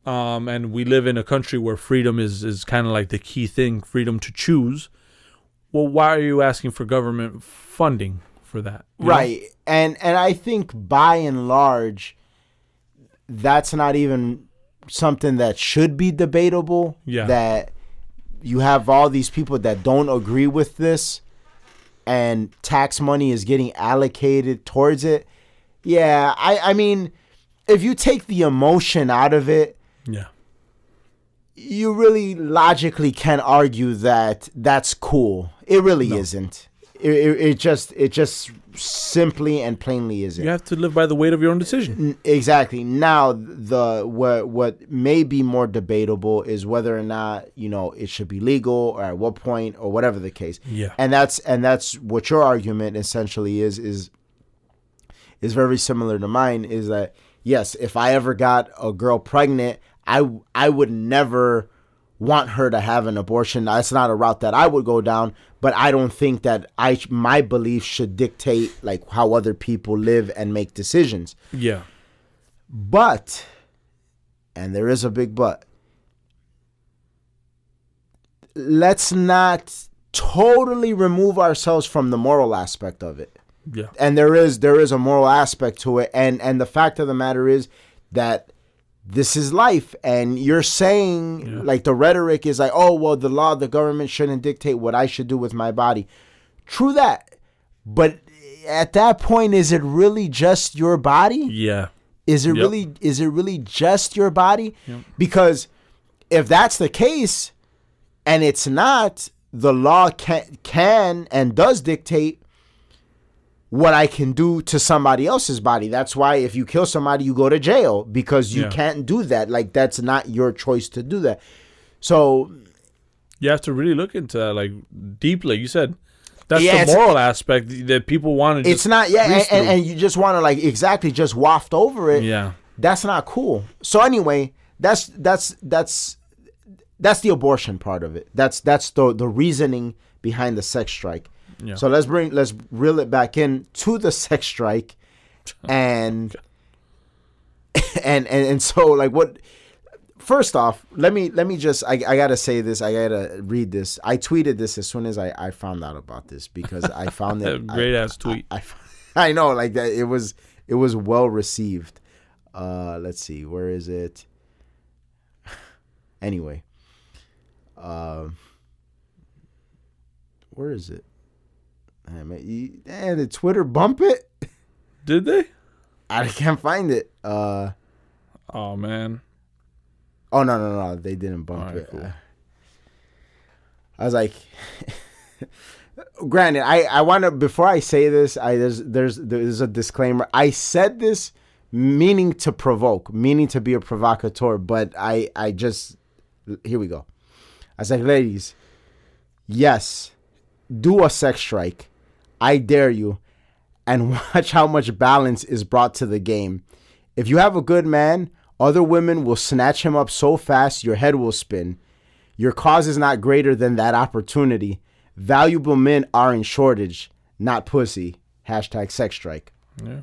um, and we live in a country where freedom is is kind of like the key thing, freedom to choose. Well, why are you asking for government funding for that? You know? Right. And and I think by and large that's not even something that should be debatable. Yeah. That you have all these people that don't agree with this and tax money is getting allocated towards it. Yeah, I I mean if you take the emotion out of it, Yeah. you really logically can argue that that's cool. It really isn't. It, it, it just it just simply and plainly isn't. You have to live by the weight of your own decision. Exactly. Now the what what may be more debatable is whether or not you know it should be legal or at what point or whatever the case. Yeah. And that's and that's what your argument essentially is is is very similar to mine. Is that yes, if I ever got a girl pregnant, I I would never want her to have an abortion. That's not a route that I would go down. But I don't think that I my beliefs should dictate like how other people live and make decisions. Yeah. But, and there is a big but, let's not totally remove ourselves from the moral aspect of it. Yeah. And there is there is a moral aspect to it and and the fact of the matter is that this is life and you're saying Yeah. like the rhetoric is like oh well the law the government shouldn't dictate what i should do with my body true that but at that point is it really just your body Yeah. is it Yep. really is it really just your body Yep. because if that's the case and it's not the law can can and does dictate what I can do to somebody else's body. That's why if you kill somebody, you go to jail because you Yeah. can't do that. Like that's not your choice to do that. So You have to really look into that, like deeply. You said that's Yeah, the moral aspect that people want to. Do it's not yeah, and, and, and you just want to like exactly just waft over it. Yeah. That's not cool. So anyway, that's that's that's that's the abortion part of it. That's that's the the reasoning behind the sex strike. Yeah. So let's bring let's reel it back in to the sex strike, [laughs] and [laughs] and and and so like what. First off, let me let me just I, I gotta say this. I gotta read this. I tweeted this as soon as I, I found out about this because I found [laughs] it Great ass tweet. I, I know like that it was it was well received. Uh let's see, where is it? [sighs] Anyway. Um where is it? Damn it. You, damn, did Twitter bump it? Did they? I can't find it. Uh Oh man. oh no no no they didn't bump Alright, it. cool. I was like [laughs] granted I I want to before I say this I there's there's there's a disclaimer. I said this meaning to provoke, meaning to be a provocateur, but I I just here we go. I was like, ladies, yes, do a sex strike. I dare you. And [laughs] watch how much balance is brought to the game. If you have a good man, other women will snatch him up so fast your head will spin. Your cause is not greater than that opportunity. Valuable men are in shortage, not pussy. Hashtag sex strike. Yeah.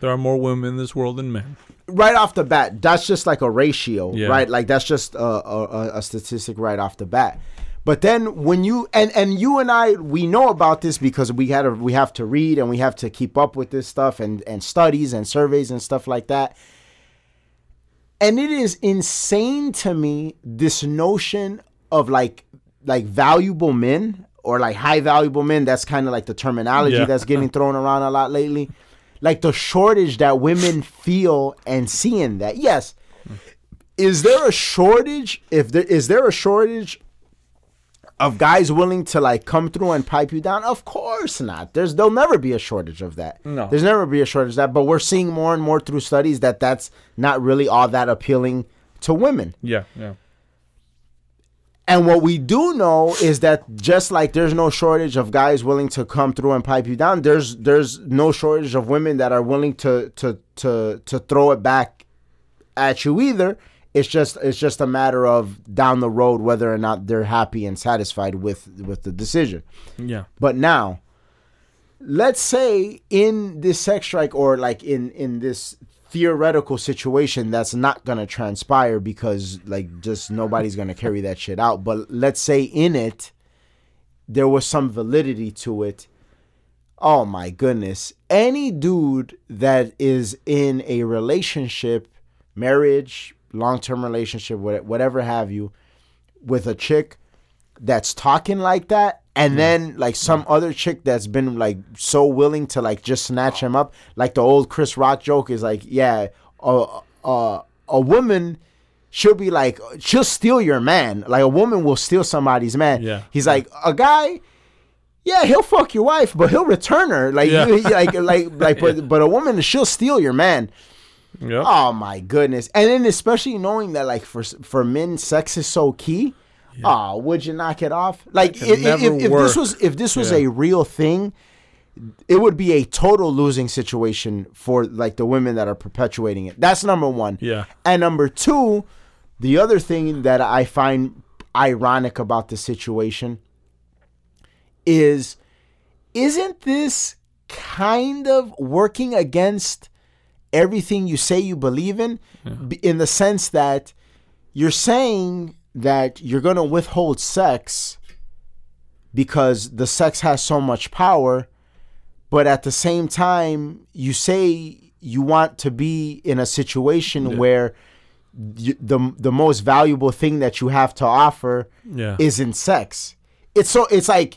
There are more women in this world than men. right off the bat, that's just like a ratio, Yeah. right? Like that's just a, a, a- a statistic right off the bat. But then when you and and you and I we know about this because we had to we have to read and we have to keep up with this stuff and and studies and surveys and stuff like that. And it is insane to me this notion of like like valuable men or like high valuable men. That's kind of like the terminology Yeah. that's getting [laughs] thrown around a lot lately. Like the shortage that women feel and seeing that. Yes. Is there a shortage? If there is there a shortage of guys willing to like come through and pipe you down? Of course not. There's there'll never be a shortage of that. No. There's never be a shortage of that, but we're seeing more and more through studies that that's not really all that appealing to women. Yeah, yeah. And what we do know is that just like there's no shortage of guys willing to come through and pipe you down, there's there's no shortage of women that are willing to to to to throw it back at you either. It's just it's just a matter of down the road whether or not they're happy and satisfied with with the decision. Yeah. But now, let's say in this sex strike or like in in this theoretical situation that's not gonna transpire because like just nobody's gonna carry that shit out. But let's say in it there was some validity to it. Oh my goodness. Any dude that is in a relationship, marriage, long term relationship, whatever have you, with a chick that's talking like that and then like some other chick that's been like so willing to like just snatch him up like the old chris rock joke is like yeah a, a, a woman she'll be like she'll steal your man. Like a woman will steal somebody's man. Yeah. he's like a guy yeah he'll fuck your wife but he'll return her. Like Yeah. you, like like like [laughs] but, but a woman she'll steal your man Yep. Oh my goodness! And then especially knowing that like for for men, sex is so key. Oh, would you knock it off? Like can if, if, if this was if this was Yeah. a real thing, it would be a total losing situation for like the women that are perpetuating it. That's number one. Yeah. And number two, the other thing that I find ironic about the situation is isn't this kind of working against everything you say you believe in B- in the sense that you're saying that you're going to withhold sex because the sex has so much power but at the same time you say you want to be in a situation Yeah. where y the the most valuable thing that you have to offer Yeah. isn't sex. It's so it's like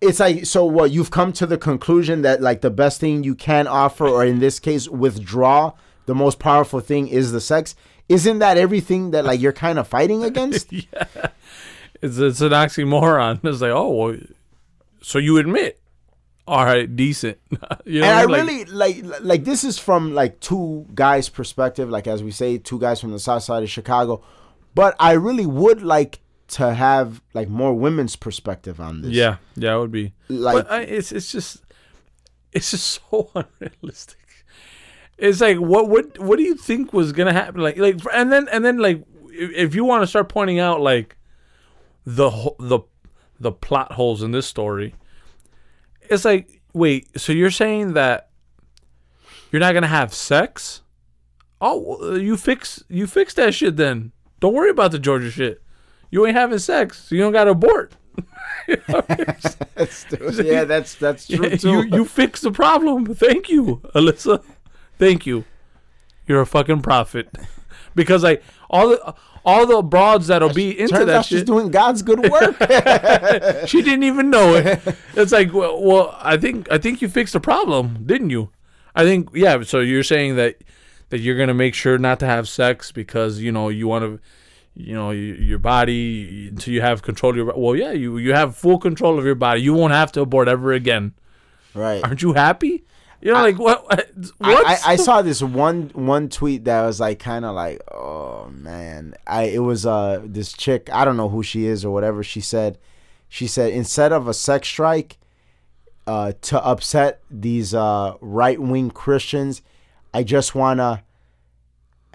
it's like so what you've come to the conclusion that like the best thing you can offer or in this case withdraw the most powerful thing is the sex. Isn't that everything that like you're kind of fighting against? [laughs] Yeah. It's it's an oxymoron. [laughs] It's like, oh, well, so you admit, all right, decent. [laughs] you know and I mean? really like like this is from like two guys' perspective, like as we say, two guys from the south side of Chicago. But I really would like to have like more women's perspective on this. yeah, yeah, it would be. Like but I, it's it's just it's just [laughs] so unrealistic. It's like what what what do you think was gonna happen? Like like and then and then like if, you want to start pointing out like the the the plot holes in this story, it's like wait, so you're saying that you're not gonna have sex? Oh, you fix you fix that shit then. Don't worry about the Georgia shit. You ain't having sex, so you don't got to abort. yeah, that's that's [laughs] true Yeah, too. you you fixed the problem. Thank you, Alyssa. Thank you. You're a fucking prophet. [laughs] Because like all the all the broads that'll be into Turns that out she's doing God's good work. [laughs] she didn't even know it. It's like, well, well, I think I think you fixed the problem, didn't you? I think yeah. So you're saying that that you're gonna make sure not to have sex because you know you want to, you know, your body until you have control of your. Well, yeah, you you have full control of your body. You won't have to abort ever again. right. Aren't you happy? You know, like what? I, What? I, I saw this one one tweet that was like kind of like oh man I it was uh this chick I don't know who she is or whatever she said she said instead of a sex strike uh to upset these uh right wing Christians I just want to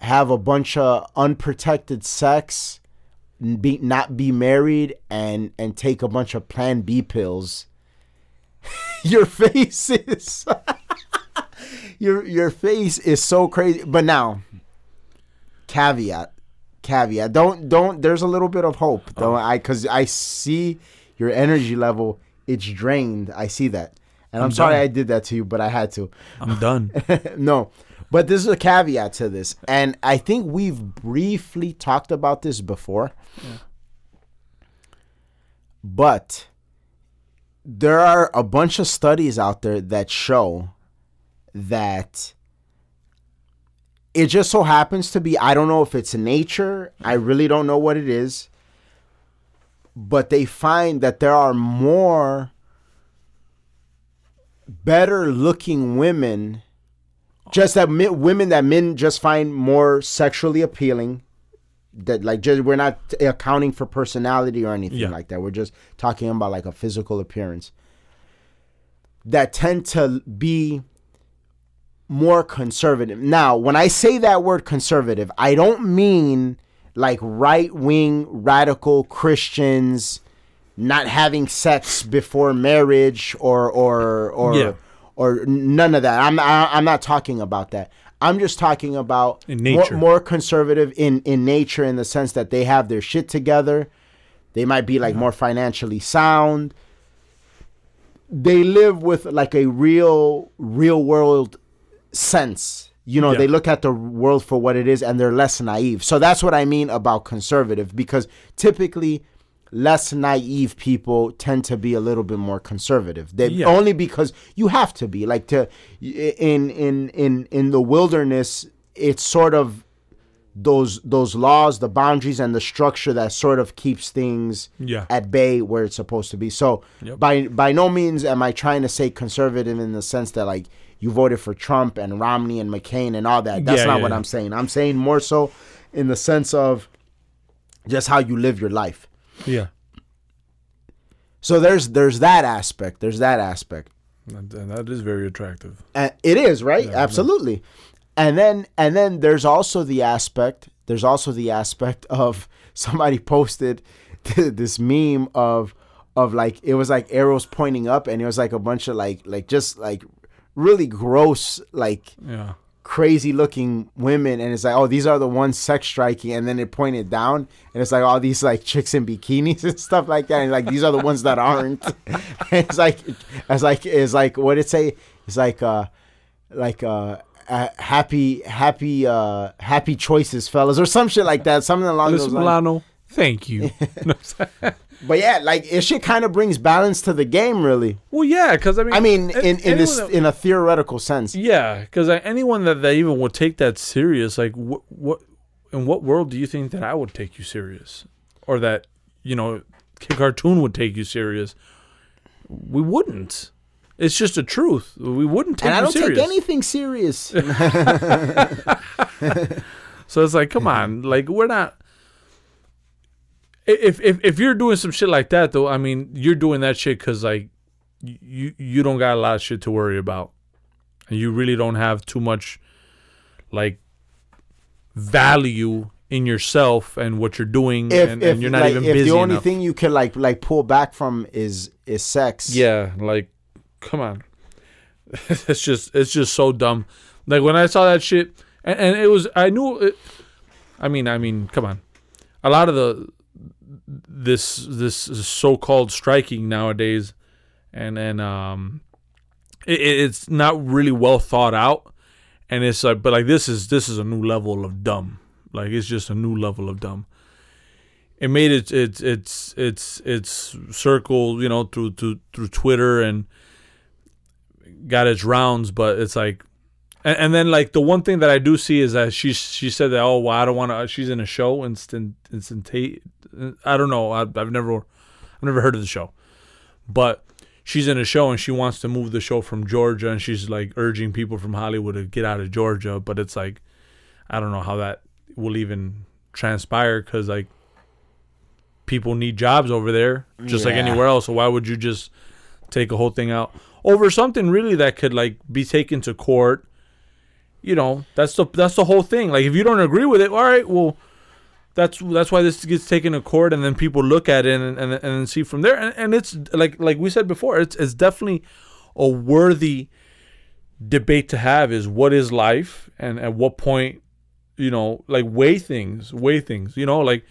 have a bunch of unprotected sex be not be married and and take a bunch of plan B pills [laughs] your face is [laughs] your your face is so crazy. But now, caveat, caveat. Don't don't. There's a little bit of hope. Oh. Don't I? Because I see your energy level. It's drained. I see that, and I'm, I'm sorry. I did that to you, but I had to. I'm done. [laughs] no, but this is a caveat to this, and I think we've briefly talked about this before. But there are a bunch of studies out there that show that it just so happens to be I don't know if it's nature, I really don't know what it is, but they find that there are more better looking women just that mi- women that men just find more sexually appealing that like just we're not accounting for personality or anything Yeah. like that we're just talking about like a physical appearance that tend to be more conservative now when i say that word conservative i don't mean like right wing radical christians not having sex before marriage or or or Yeah. Or none of that. I'm I, I'm not talking about that. I'm just talking about more, more conservative in in nature in the sense that they have their shit together. They might be like more financially sound. They live with like a real real world sense. You know, Yeah. they look at the world for what it is and they're less naive. So that's what I mean about conservative because typically less naive people tend to be a little bit more conservative. They Yeah. only because you have to be like to in in in in the wilderness it's sort of those those laws, the boundaries and the structure that sort of keeps things Yeah. at bay where it's supposed to be. So Yep. by by no means am I trying to say conservative in the sense that like you voted for Trump and Romney and McCain and all that. That's Yeah, not yeah, what. I'm saying. I'm saying more so in the sense of just how you live your life. Yeah. So there's there's that aspect. There's that aspect. And, that is very attractive. And it is right, absolutely. And then and then there's also the aspect. There's also the aspect of [laughs] somebody posted [laughs] this meme of of like it was like arrows pointing up, and it was like a bunch of like like just like really gross like Yeah. Crazy looking women and it's like oh these are the ones sex striking and then it pointed down and it's like all these like chicks in bikinis [laughs] and stuff like that and like these are the ones that aren't [laughs] it's like it's like it's like what it say it's like uh like uh uh, happy, happy, uh, happy choices, fellas, or some shit like that. Something along those lines. Milano, thank you. [laughs] [laughs] But yeah, like it shit kind of brings balance to the game, really. well, yeah, because I mean, I mean, in in this that- in a theoretical sense. yeah, because uh, anyone that, that even would take that serious, like, what, what, in what world do you think that I would take you serious, or that you know, Kid Cartoon would take you serious? We wouldn't. It's just a truth. We wouldn't take And I don't serious. take anything serious. [laughs] So it's like, come on, like we're not. If if if you're doing some shit like that, though, I mean, you're doing that shit because like you you don't got a lot of shit to worry about, and you really don't have too much like value in yourself and what you're doing, if and, if, and you're not like, even if busy the only enough. thing you can like like pull back from is is sex. Yeah, like, come on. [laughs] it's just it's just so dumb. Like when I saw that shit, and, and it was I knew. It, I mean, I mean, come on. A lot of the this this so-called striking nowadays, and and um, it, it's not really well thought out, and it's like, but like this is this is a new level of dumb. Like it's just a new level of dumb. It made it it's it's it's it's circle you know through through through Twitter and got its rounds, but it's like, and, and then like the one thing that I do see is that she she said that oh well I don't want to she's in a show instant instantate I don't know I, I've never I've never heard of the show, but she's in a show and she wants to move the show from Georgia and she's like urging people from Hollywood to get out of Georgia, but it's like I don't know how that will even transpire because like people need jobs over there just like anywhere else. So why would you just take a whole thing out over something really that could like be taken to court? You know, that's the that's the whole thing. Like if you don't agree with it, all right, well, that's that's why this gets taken to court, and then people look at it and and, and see from there. And, and it's like like we said before, it's it's definitely a worthy debate to have. Is what is life, and at what point, you know, like weigh things, weigh things. You know, like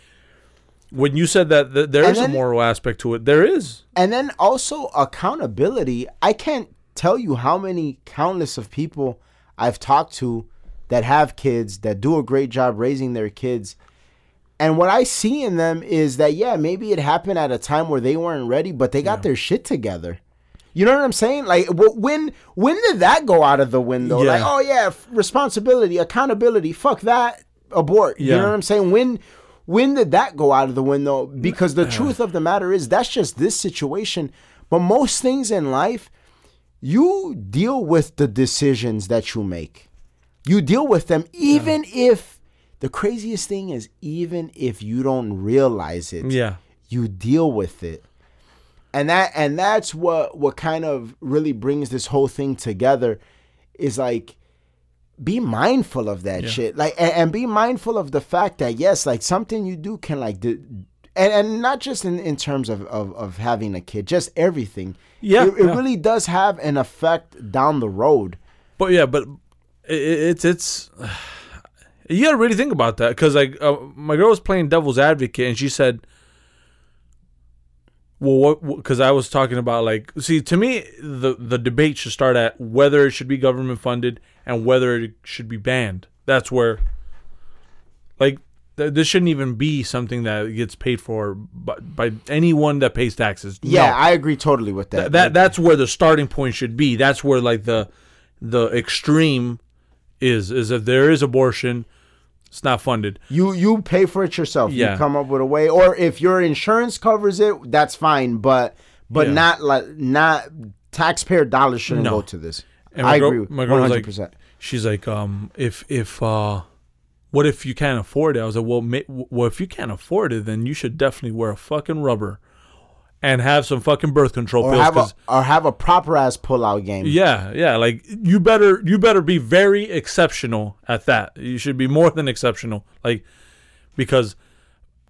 when you said that th- there And is a moral aspect to it, there is. And then also accountability. I can't tell you how many countless of people I've talked to that have kids that do a great job raising their kids. And what I see in them is that yeah, maybe it happened at a time where they weren't ready, but they got their shit together. You know what I'm saying? Like when when did that go out of the window? Yeah. Like oh yeah, responsibility, accountability, fuck that, abort. You know what I'm saying? When when did that go out of the window? Because the truth of the matter is that's just this situation. But most things in life, you deal with the decisions that you make. You deal with them even if the craziest thing is even if you don't realize it Yeah. you deal with it and that and that's what what kind of really brings this whole thing together is like be mindful of that Yeah. shit like and, and be mindful of the fact that yes like something you do can like do, and, and not just in, in terms of, of, of having a kid just everything Yeah, it, it yeah. really does have an effect down the road But yeah, but it, it's it's [sighs] you gotta really think about that because like uh, my girl was playing devil's advocate and she said, "Well, what?" Because I was talking about like, see, to me, the the debate should start at whether it should be government funded and whether it should be banned. That's where, like, th- this shouldn't even be something that gets paid for by, by anyone that pays taxes. yeah No. i agree totally with that Th- that that's where the starting point should be. That's where like the the extreme is is if there is abortion, it's not funded. You you pay for it yourself. Yeah. You come up with a way, or if your insurance covers it, that's fine. But but Yeah. not like not taxpayer dollars shouldn't No. go to this. And I girl- agree. my girl was hundred like- She's like, um, if if uh, what if you can't afford it? I was like, well, ma- well, if you can't afford it, then you should definitely wear a fucking rubber, and have some fucking birth control Or pills. have a or have a proper ass pull out game. yeah, yeah, like you better you better be very exceptional at that. You should be more than exceptional, like because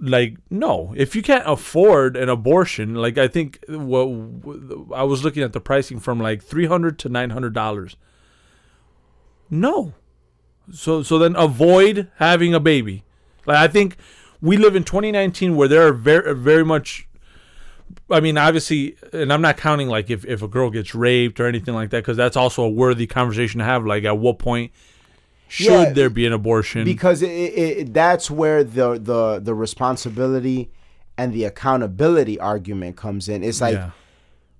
like no, if you can't afford an abortion, like I think what I was looking at the pricing from like three hundred to nine hundred dollars. No, so so then avoid having a baby. Like I think we live in 2019 where there are very very much I mean, obviously, and I'm not counting like if, if a girl gets raped or anything like that, because that's also a worthy conversation to have. Like, at what point Should Yeah, there be an abortion? because it, it, that's where the the the responsibility and the accountability argument comes in. It's like, yeah.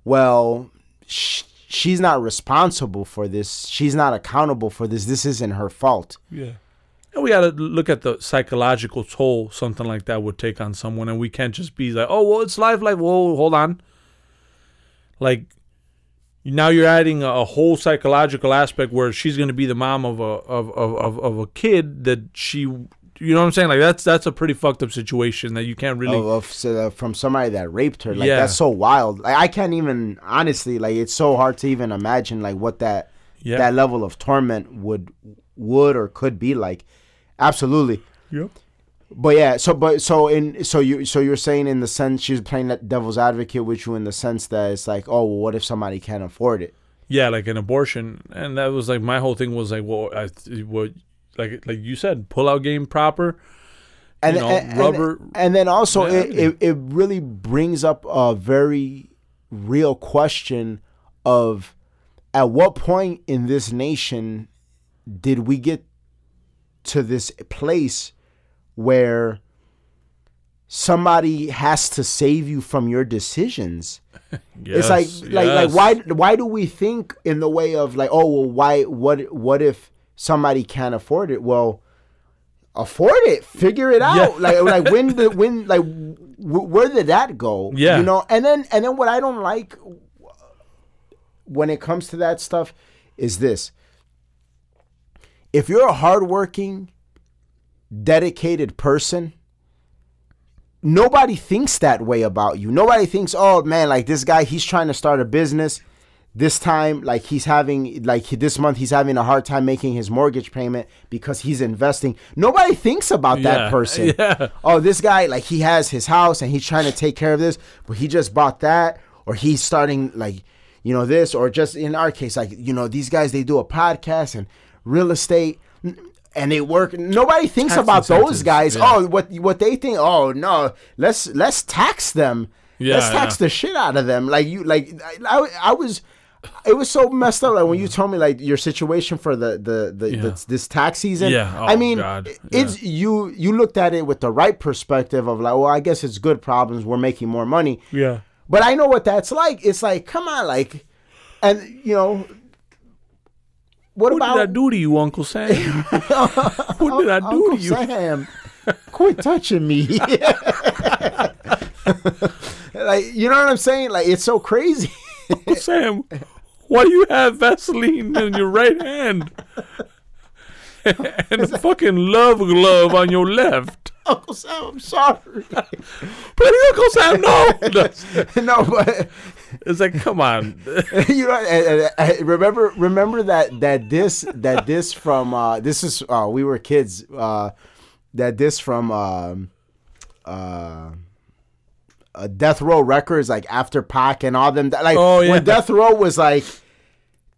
well, sh- she's not responsible for this. She's not accountable for this. This isn't her fault. Yeah. And we got to look at the psychological toll something like that would take on someone. And we can't just be like, oh, well, it's life, life. Whoa, hold on. Like, now you're adding a, a whole psychological aspect where she's going to be the mom of a of, of, of, of a kid that she, you know what I'm saying? Like, that's that's a pretty fucked up situation that you can't really. Of, of so, uh, from somebody that raped her. Like Yeah. that's so wild. Like I can't even honestly. Like it's so hard to even imagine like what that yeah. that level of torment would would or could be like. Absolutely. Yep. But yeah, so but so in so you so you're saying in the sense she's playing that devil's advocate with you in the sense that it's like oh well, what if somebody can't afford it? Yeah, like an abortion, and that was like my whole thing was like, well, I, what, like like you said, pull out game proper, And know, and, rubber. and, and then also Yeah, it, it it really brings up a very real question of at what point in this nation did we get to this place where somebody has to save you from your decisions [laughs] it's like Yes, like yes. like why why do we think in the way of like oh well why what what if somebody can't afford it well afford it figure it out Yeah. like like when the when [laughs] like w- where did that go Yeah. you know and then and then what I don't like when it comes to that stuff is this if you're a hardworking dedicated person nobody thinks that way about you. Nobody thinks, oh man, like this guy, he's trying to start a business. This time, like he's having, like he, this month, he's having a hard time making his mortgage payment because he's investing. Nobody thinks about that Yeah, person. [laughs] yeah. Oh, this guy, like he has his house and he's trying to take care of this, but he just bought that, or he's starting like, you know, this, or just in our case, like you know, these guys they do a podcast and real estate. And they work. Nobody thinks Tax about those guys. yeah. Oh, what what they think oh no let's let's tax them Yeah, let's tax the shit out of them like you like I, I, I was it was so messed up like when you told me like your situation for the the, the, Yeah. the this tax season Yeah, i oh, mean God, it's you you looked at it with the right perspective of like well i guess it's good problems we're making more money yeah. but i know what that's like it's like come on like and you know what What about did I do to you, Uncle Sam? [laughs] what did I do Uncle to you? Sam, quit touching me. [laughs] like, you know what I'm saying? Like, it's so crazy. Uncle [laughs] Sam, why do you have Vaseline in your right hand and a fucking love glove on your left? [laughs] Uncle Sam, I'm sorry. Please, Uncle Sam, no. [laughs] no, but It's like, come on. you know, and- and- and remember, remember that that this that this from uh, this is uh, we were kids. Uh, that this from um, uh, uh, Death Row Records, like after Pac and all them. Like Oh, yeah. when Death Row was like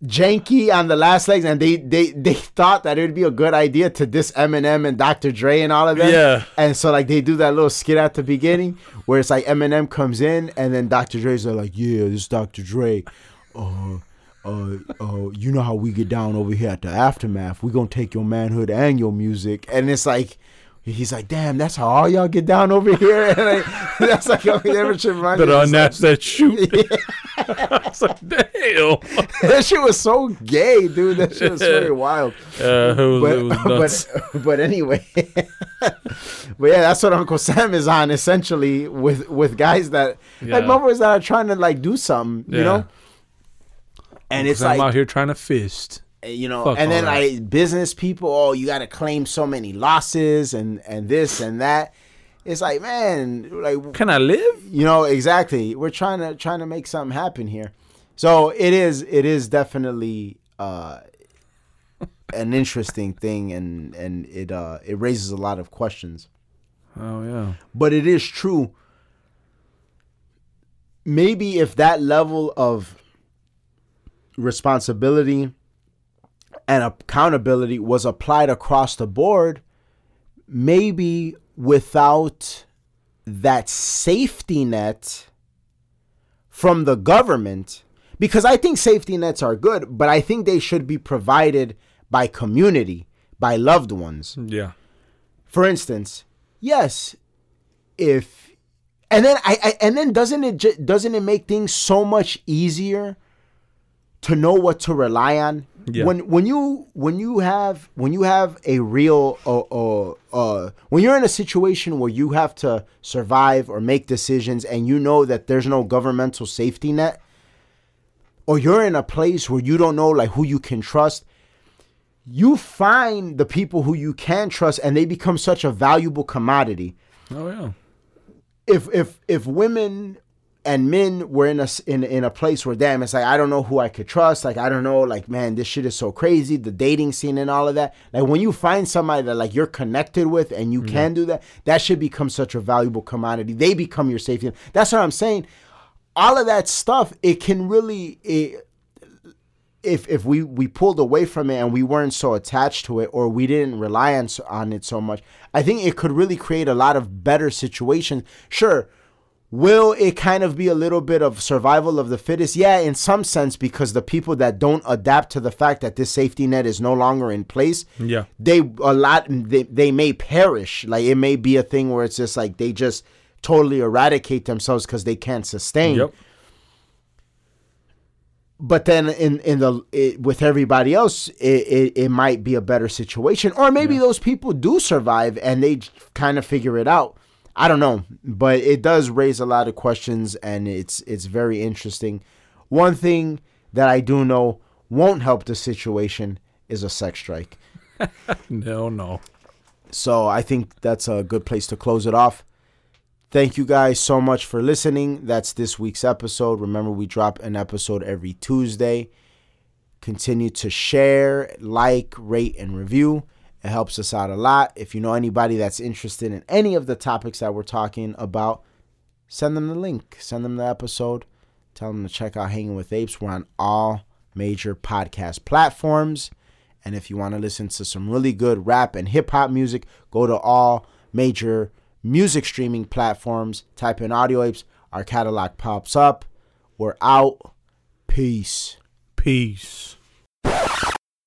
janky on the last legs, and they they they thought that it would be a good idea to diss Eminem and Dr. Dre and all of them. Yeah. And so like they do that little skit at the beginning where it's like Eminem comes in and then Dr. Dre's like, yeah, this is Dr. Dre. Uh, uh, uh, you know how we get down over here at the aftermath. we gonna take your manhood and your music, and it's like. He's like, damn, that's how all y'all get down over here. [laughs] And like, that's like, okay, that shit reminds But on that, shoot. [laughs] [laughs] I was like, damn. that shit was so gay, dude. That shit was very wild. Uh, was, But nuts. but but anyway, but yeah, that's what Uncle Sam is on essentially with with guys that like Yeah. motherfuckers that are trying to like do something, you know. And it's I'm like out here trying to fist. You know, Fuck and then that. like business people, oh, you got to claim so many losses and and this and that. It's like, man, like Can I live? you know exactly. We're trying to trying to make something happen here. So it is it is definitely uh an interesting thing and and it uh it raises a lot of questions. Oh, yeah. But it is true. Maybe if that level of responsibility and accountability was applied across the board, maybe without that safety net from the government, because I think safety nets are good, but I think they should be provided by community, by loved ones. Yeah. For instance, yes, if and then I, I and then doesn't it ju- doesn't it make things so much easier to know what to rely on Yeah. when when you when you have when you have a real uh, uh, uh when you're in a situation where you have to survive or make decisions and you know that there's no governmental safety net or you're in a place where you don't know like who you can trust you find the people who you can trust and they become such a valuable commodity Oh yeah. if if if women and men were in a in in a place where damn it's like I don't know who I could trust. Like I don't know like man this shit is so crazy the dating scene and all of that. Like when you find somebody that like you're connected with and you can mm-hmm. do that that should become such a valuable commodity. They become your safety. That's what I'm saying. All of that stuff it can really it, if if we we pulled away from it and we weren't so attached to it or we didn't rely on on it so much i think it could really create a lot of better situations. Sure will it kind of be a little bit of survival of the fittest? Yeah in some sense because the people that don't adapt to the fact that this safety net is no longer in place Yeah. they a lot they, they may perish. Like it may be a thing where it's just like they just totally eradicate themselves because they can't sustain. Yep. but then in in the it, with everybody else it, it, it might be a better situation. Or maybe those people do survive and they kind of figure it out i don't know but it does raise a lot of questions and it's it's very interesting one thing that i do know won't help the situation is a sex strike [laughs] No, no. so I think that's a good place to close it off. Thank you guys so much for listening. That's this week's episode. Remember, we drop an episode every Tuesday. Continue to share, like, rate, and review. It helps us out a lot. If you know anybody that's interested in any of the topics that we're talking about, send them the link, send them the episode. Tell them to check out Hanging with Apes. We're on all major podcast platforms. And if you want to listen to some really good rap and hip hop music, go to all major music streaming platforms. Type in Audio Apes. Our catalog pops up. We're out. Peace. Peace.